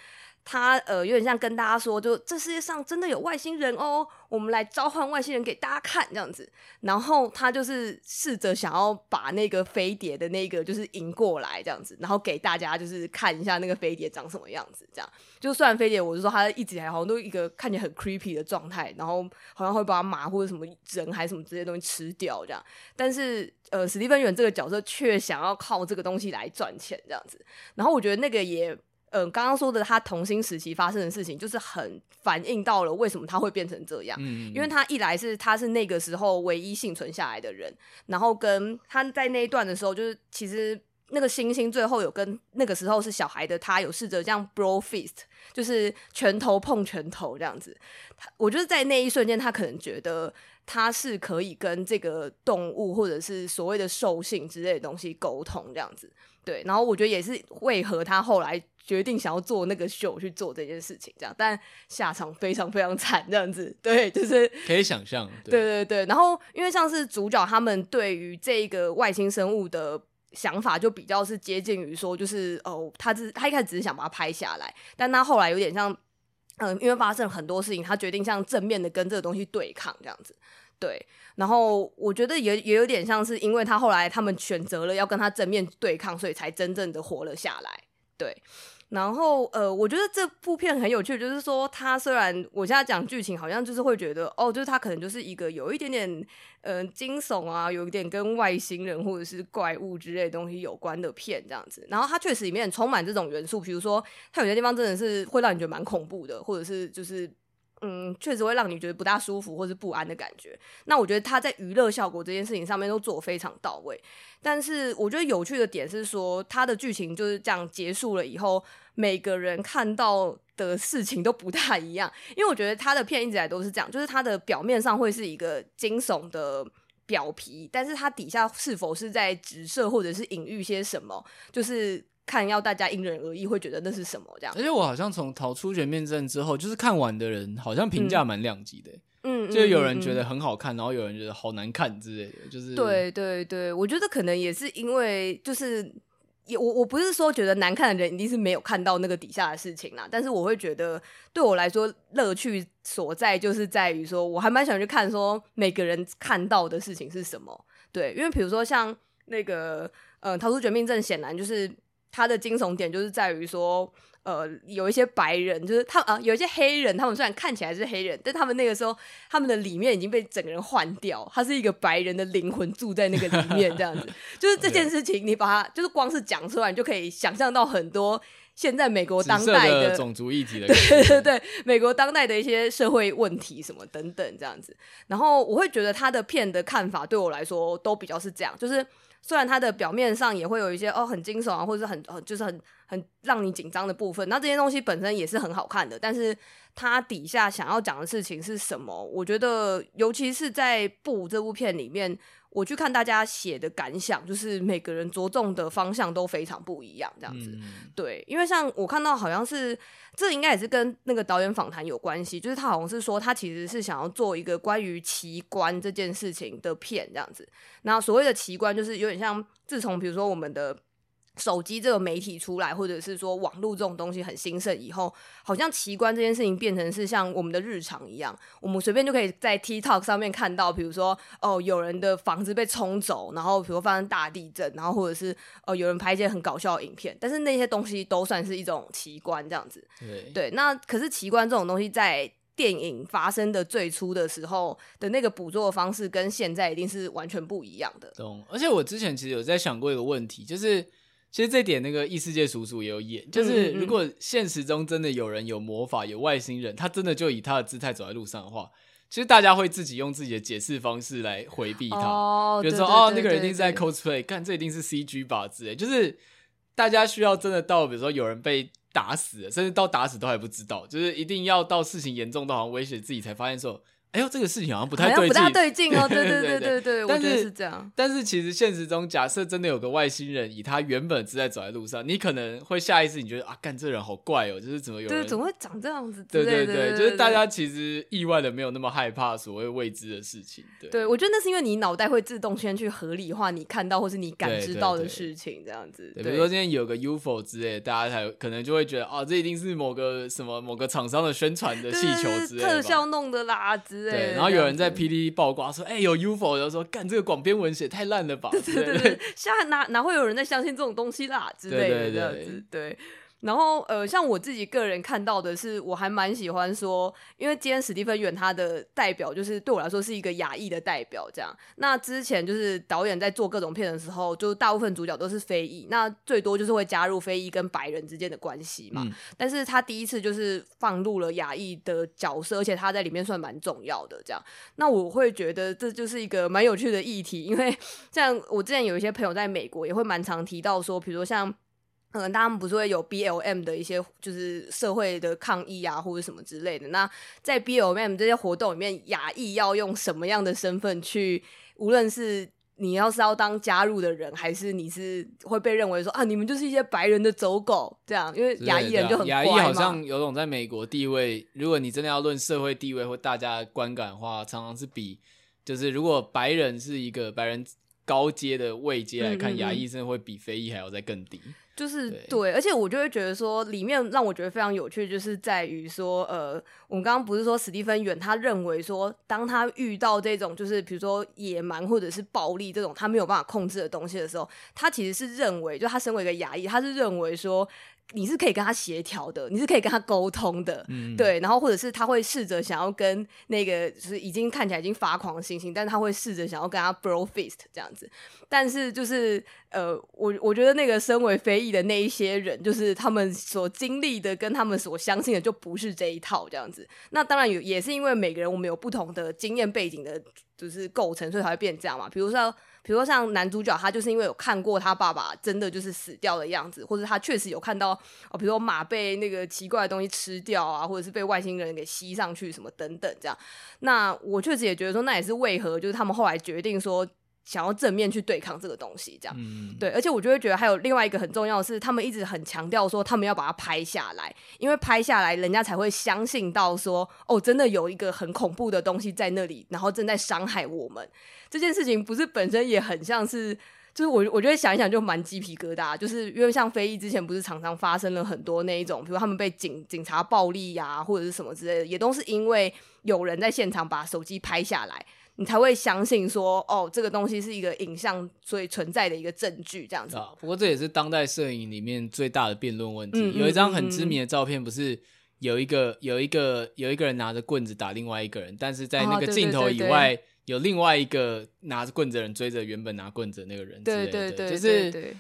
他呃有点像跟大家说，就这世界上真的有外星人哦，我们来召唤外星人给大家看这样子。然后他就是试着想要把那个飞碟的那个就是引过来这样子，然后给大家就是看一下那个飞碟长什么样子。这样就虽然飞碟，我就说他一直还好像都一个看起来很 creepy 的状态，然后好像会把马或者什么人还什么这些东西吃掉这样。但是呃，史蒂芬远这个角色却想要靠这个东西来赚钱这样子。然后我觉得那个也。嗯，刚刚说的他童星时期发生的事情，就是很反映到了为什么他会变成这样。嗯，因为他一来是他是那个时候唯一幸存下来的人，然后跟他在那一段的时候，就是其实那个星星最后有跟那个时候是小孩的他有试着这样 bro fist，就是拳头碰拳头这样子。他我觉得在那一瞬间，他可能觉得他是可以跟这个动物或者是所谓的兽性之类的东西沟通这样子。对，然后我觉得也是为何他后来决定想要做那个秀去做这件事情，这样，但下场非常非常惨，这样子，对，就是可以想象，对对对。然后因为像是主角他们对于这个外星生物的想法，就比较是接近于说，就是哦，他只他一开始只是想把它拍下来，但他后来有点像，嗯，因为发生很多事情，他决定像正面的跟这个东西对抗，这样子。对，然后我觉得也也有点像是，因为他后来他们选择了要跟他正面对抗，所以才真正的活了下来。对，然后呃，我觉得这部片很有趣，就是说它虽然我现在讲剧情，好像就是会觉得哦，就是它可能就是一个有一点点呃惊悚啊，有一点跟外星人或者是怪物之类的东西有关的片这样子。然后它确实里面充满这种元素，比如说它有些地方真的是会让你觉得蛮恐怖的，或者是就是。嗯，确实会让你觉得不大舒服或是不安的感觉。那我觉得他在娱乐效果这件事情上面都做非常到位。但是我觉得有趣的点是说，他的剧情就是这样结束了以后，每个人看到的事情都不太一样。因为我觉得他的片一直以来都是这样，就是他的表面上会是一个惊悚的表皮，但是他底下是否是在直射或者是隐喻些什么，就是。看要大家因人而异，会觉得那是什么这样。而且我好像从逃出绝命镇之后，就是看完的人好像评价蛮两极的。嗯，就有人觉得很好看，然后有人觉得好难看之类的。就是对对对，我觉得可能也是因为就是也我我不是说觉得难看的人一定是没有看到那个底下的事情啦，但是我会觉得对我来说乐趣所在就是在于说我还蛮想去看说每个人看到的事情是什么。对，因为比如说像那个呃逃出绝命镇，显然就是。他的惊悚点就是在于说，呃，有一些白人，就是他啊，有一些黑人，他们虽然看起来是黑人，但他们那个时候，他们的里面已经被整个人换掉，他是一个白人的灵魂住在那个里面，这样子。就是这件事情，你把它就是光是讲出来，你就可以想象到很多现在美国当代的，的种族议题的，对对对，美国当代的一些社会问题什么等等这样子。然后我会觉得他的片的看法对我来说都比较是这样，就是。虽然它的表面上也会有一些哦很惊悚啊，或者是很很就是很很让你紧张的部分，那这些东西本身也是很好看的，但是它底下想要讲的事情是什么？我觉得尤其是在《布》这部片里面。我去看大家写的感想，就是每个人着重的方向都非常不一样，这样子。嗯、对，因为像我看到好像是，这应该也是跟那个导演访谈有关系，就是他好像是说他其实是想要做一个关于奇观这件事情的片，这样子。那所谓的奇观，就是有点像自从比如说我们的。手机这个媒体出来，或者是说网络这种东西很兴盛以后，好像奇观这件事情变成是像我们的日常一样，我们随便就可以在 TikTok 上面看到，比如说哦，有人的房子被冲走，然后比如发生大地震，然后或者是哦，有人拍一些很搞笑的影片，但是那些东西都算是一种奇观这样子。对，对，那可是奇观这种东西在电影发生的最初的时候的那个捕捉的方式，跟现在一定是完全不一样的。懂。而且我之前其实有在想过一个问题，就是。其实这点那个异世界叔叔也有演，就是如果现实中真的有人有魔法、有外星人，他真的就以他的姿态走在路上的话，其实大家会自己用自己的解释方式来回避他，哦、比如说哦，那个人一定是在 cosplay，看这一定是 CG 吧之类，就是大家需要真的到，比如说有人被打死了，甚至到打死都还不知道，就是一定要到事情严重到好像威胁自己才发现说。哎呦，这个事情好像不太对劲，不太对劲哦。对对对对对，对我觉得是这样。但是其实现实中，假设真的有个外星人，以他原本姿态走在路上，你可能会下意识你觉得啊，干这人好怪哦，就是怎么有人，对，怎么会长这样子？对对对，就是大家其实意外的没有那么害怕所谓未知的事情。对，对我觉得那是因为你脑袋会自动先去合理化你看到或是你感知到的事情，这样子。对，比如说今天有个 UFO 之类，大家才可能就会觉得啊，这一定是某个什么某个厂商的宣传的气球之类的，特效弄的啦之类的。对，然后有人在 PTT 爆瓜说，哎、欸，有 UFO，然后说干这个广编文写太烂了吧？对对对对，现在哪哪会有人在相信这种东西啦之类的这样子，对。然后，呃，像我自己个人看到的是，我还蛮喜欢说，因为今天史蒂芬远他的代表就是对我来说是一个亚裔的代表，这样。那之前就是导演在做各种片的时候，就大部分主角都是非裔，那最多就是会加入非裔跟白人之间的关系嘛。嗯。但是他第一次就是放入了亚裔的角色，而且他在里面算蛮重要的，这样。那我会觉得这就是一个蛮有趣的议题，因为 像我之前有一些朋友在美国也会蛮常提到说，比如说像。可能他们不是会有 BLM 的一些就是社会的抗议啊，或者什么之类的。那在 BLM 这些活动里面，亚裔要用什么样的身份去？无论是你要是要当加入的人，还是你是会被认为说啊，你们就是一些白人的走狗这样？因为亚裔人就很乖嘛。亚裔好像有种在美国地位，如果你真的要论社会地位或大家观感的话，常常是比就是如果白人是一个白人高阶的位阶来看，亚裔真的会比非裔还要再更低。就是对，对，而且我就会觉得说，里面让我觉得非常有趣，就是在于说，呃，我们刚刚不是说史蒂芬远他认为说，当他遇到这种就是比如说野蛮或者是暴力这种他没有办法控制的东西的时候，他其实是认为，就他身为一个牙医，他是认为说。你是可以跟他协调的，你是可以跟他沟通的，嗯、对，然后或者是他会试着想要跟那个就是已经看起来已经发狂的星星，但是他会试着想要跟他 bro fist 这样子，但是就是呃，我我觉得那个身为非裔的那一些人，就是他们所经历的跟他们所相信的就不是这一套这样子。那当然有也是因为每个人我们有不同的经验背景的，就是构成，所以才会变这样嘛。比如说。比如说像男主角，他就是因为有看过他爸爸真的就是死掉的样子，或者他确实有看到哦，比如说马被那个奇怪的东西吃掉啊，或者是被外星人给吸上去什么等等这样。那我确实也觉得说，那也是为何就是他们后来决定说。想要正面去对抗这个东西，这样，嗯、对，而且我就会觉得还有另外一个很重要的是，他们一直很强调说，他们要把它拍下来，因为拍下来，人家才会相信到说，哦，真的有一个很恐怖的东西在那里，然后正在伤害我们。这件事情不是本身也很像是，就是我我觉得想一想就蛮鸡皮疙瘩，就是因为像非裔之前不是常常发生了很多那一种，比如他们被警警察暴力呀、啊，或者是什么之类的，也都是因为有人在现场把手机拍下来。你才会相信说，哦，这个东西是一个影像，所以存在的一个证据，这样子。啊，不过这也是当代摄影里面最大的辩论问题。嗯、有一张很知名的照片，不是有一个有一个有一个人拿着棍子打另外一个人，但是在那个镜头以外，有另外一个拿着棍子的人追着原本拿棍子的那个人之类的。对对对，就是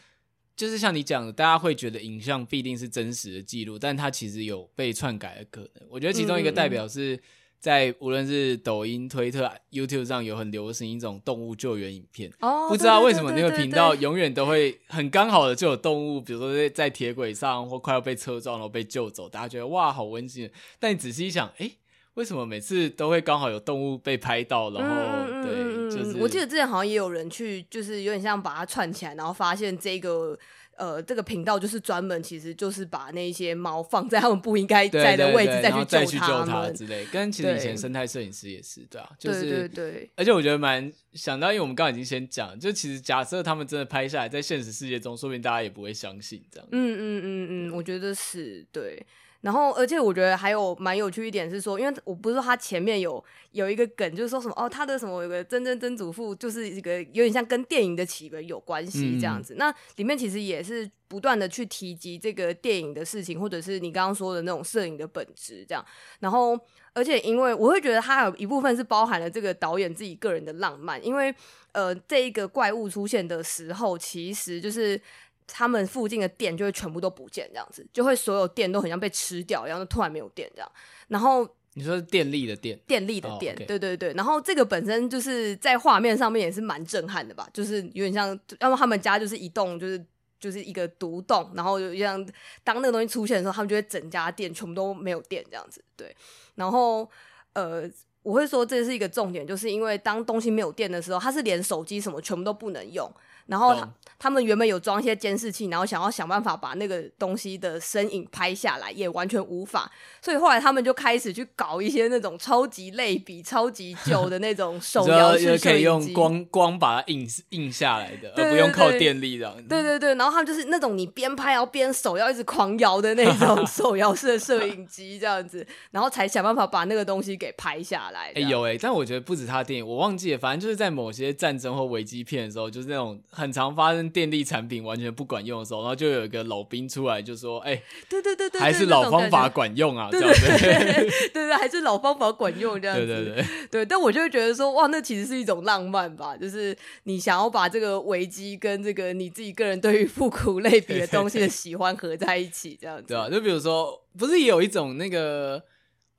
就是像你讲的，大家会觉得影像必定是真实的记录，但它其实有被篡改的可能。我觉得其中一个代表是。嗯嗯在无论是抖音、推特、YouTube 上有很流行一种动物救援影片，oh, 不知道为什么那个频道永远都会很刚好的就有动物，比如说在铁轨上或快要被车撞了被救走，大家觉得哇好温馨。但你仔细一想，哎、欸，为什么每次都会刚好有动物被拍到？然后、嗯、对，就是我记得之前好像也有人去，就是有点像把它串起来，然后发现这个。呃，这个频道就是专门，其实就是把那些猫放在他们不应该在的位置，再去再去救它之类。跟其实以前生态摄影师也是，对啊，就是对对对。而且我觉得蛮想到，因为我们刚刚已经先讲，就其实假设他们真的拍下来，在现实世界中，说不定大家也不会相信这样。嗯嗯嗯嗯，我觉得是对。然后，而且我觉得还有蛮有趣一点是说，因为我不是说他前面有有一个梗，就是说什么哦，他的什么有个曾曾曾祖父，就是一个有点像跟电影的起源有关系这样子。嗯、那里面其实也是不断的去提及这个电影的事情，或者是你刚刚说的那种摄影的本质这样。然后，而且因为我会觉得它有一部分是包含了这个导演自己个人的浪漫，因为呃，这一个怪物出现的时候，其实就是。他们附近的电就会全部都不见，这样子就会所有电都很像被吃掉，然后突然没有电这样。然后你说是电力的电，电力的电，oh, okay. 对对对。然后这个本身就是在画面上面也是蛮震撼的吧，就是有点像，要么他们家就是一栋，就是就是一个独栋，然后就像当那个东西出现的时候，他们就会整家店全部都没有电这样子。对，然后呃。我会说这是一个重点，就是因为当东西没有电的时候，它是连手机什么全部都不能用。然后他他们原本有装一些监视器，然后想要想办法把那个东西的身影拍下来，也完全无法。所以后来他们就开始去搞一些那种超级类比、超级旧的那种手摇式摄影机，可以用光光把它印印下来的，而不用靠电力这样子。对对对，然后他们就是那种你边拍然后边手要一直狂摇的那种 手摇式的摄影机这样子，然后才想办法把那个东西给拍下来。哎、欸、有哎、欸，但我觉得不止他电影，我忘记了，反正就是在某些战争或危机片的时候，就是那种。很常发生电力产品完全不管用的时候，然后就有一个老兵出来就说：“哎、欸，对对对对，还是老方法管用啊，这样子，对对对，还是老方法管用这样子，对对对对。但我就会觉得说，哇，那其实是一种浪漫吧，就是你想要把这个危机跟这个你自己个人对于复古类别的东西的喜欢合在一起，这样子，对啊，就比如说，不是也有一种那个，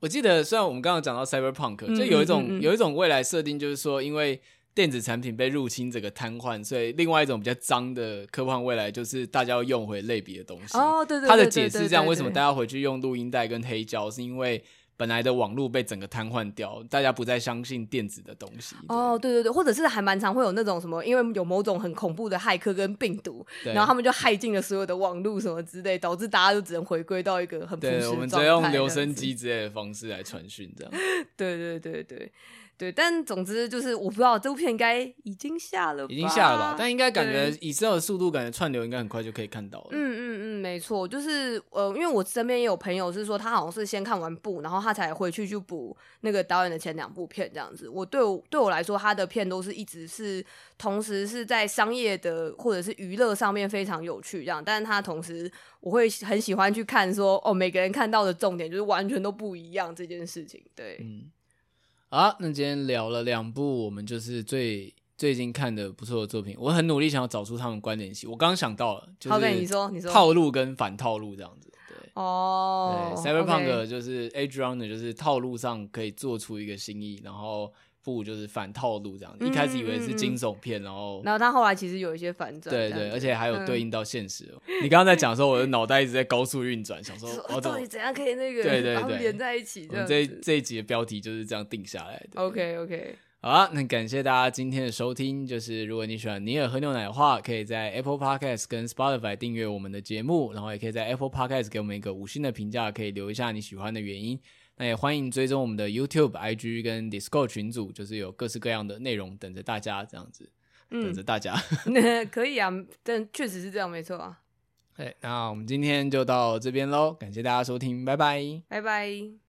我记得虽然我们刚刚讲到 cyberpunk，就有一种嗯嗯嗯有一种未来设定，就是说因为。电子产品被入侵，这个瘫痪，所以另外一种比较脏的科幻未来，就是大家要用回类比的东西。哦，对对，对，他的解释这样，为什么大家回去用录音带跟黑胶，是因为本来的网络被整个瘫痪掉，大家不再相信电子的东西。哦，对对对，或者是还蛮常会有那种什么，因为有某种很恐怖的骇客跟病毒，然后他们就害进了所有的网络什么之类，导致大家就只能回归到一个很朴实的状态。对，我们只能用留声机之类的方式来传讯，这样。对对对对。对，但总之就是我不知道这部片应该已经下了吧，已经下了吧？但应该感觉以这的速度，感觉串流应该很快就可以看到了。嗯嗯嗯，没错，就是呃，因为我身边也有朋友是说，他好像是先看完部，然后他才回去去补那个导演的前两部片这样子。我对我对我来说，他的片都是一直是同时是在商业的或者是娱乐上面非常有趣这样，但是他同时我会很喜欢去看说哦，每个人看到的重点就是完全都不一样这件事情。对，嗯。好，那今天聊了两部我们就是最最近看的不错的作品，我很努力想要找出他们关联性。我刚刚想到了，就是你说你说套路跟反套路这样子，对哦，对，Cyberpunk 就是 Edge Runner 就是套路上可以做出一个新意，然后。不就是反套路这样一开始以为是惊悚片，然后然后他后来其实有一些反转，对对，而且还有对应到现实。嗯、你刚刚在讲的时候，我的脑袋一直在高速运转，想说我到底怎样可以那个对对对连在一起。这这一集的标题就是这样定下来的。OK OK，好啊，那感谢大家今天的收听。就是如果你喜欢尼尔喝牛奶的话，可以在 Apple Podcast 跟 Spotify 订阅我们的节目，然后也可以在 Apple Podcast 给我们一个五星的评价，可以留一下你喜欢的原因。那也欢迎追踪我们的 YouTube、IG 跟 Discord 群组，就是有各式各样的内容等着大家，这样子，嗯、等着大家。那 可以啊，但确实是这样，没错啊。对，那我们今天就到这边喽，感谢大家收听，拜拜，拜拜。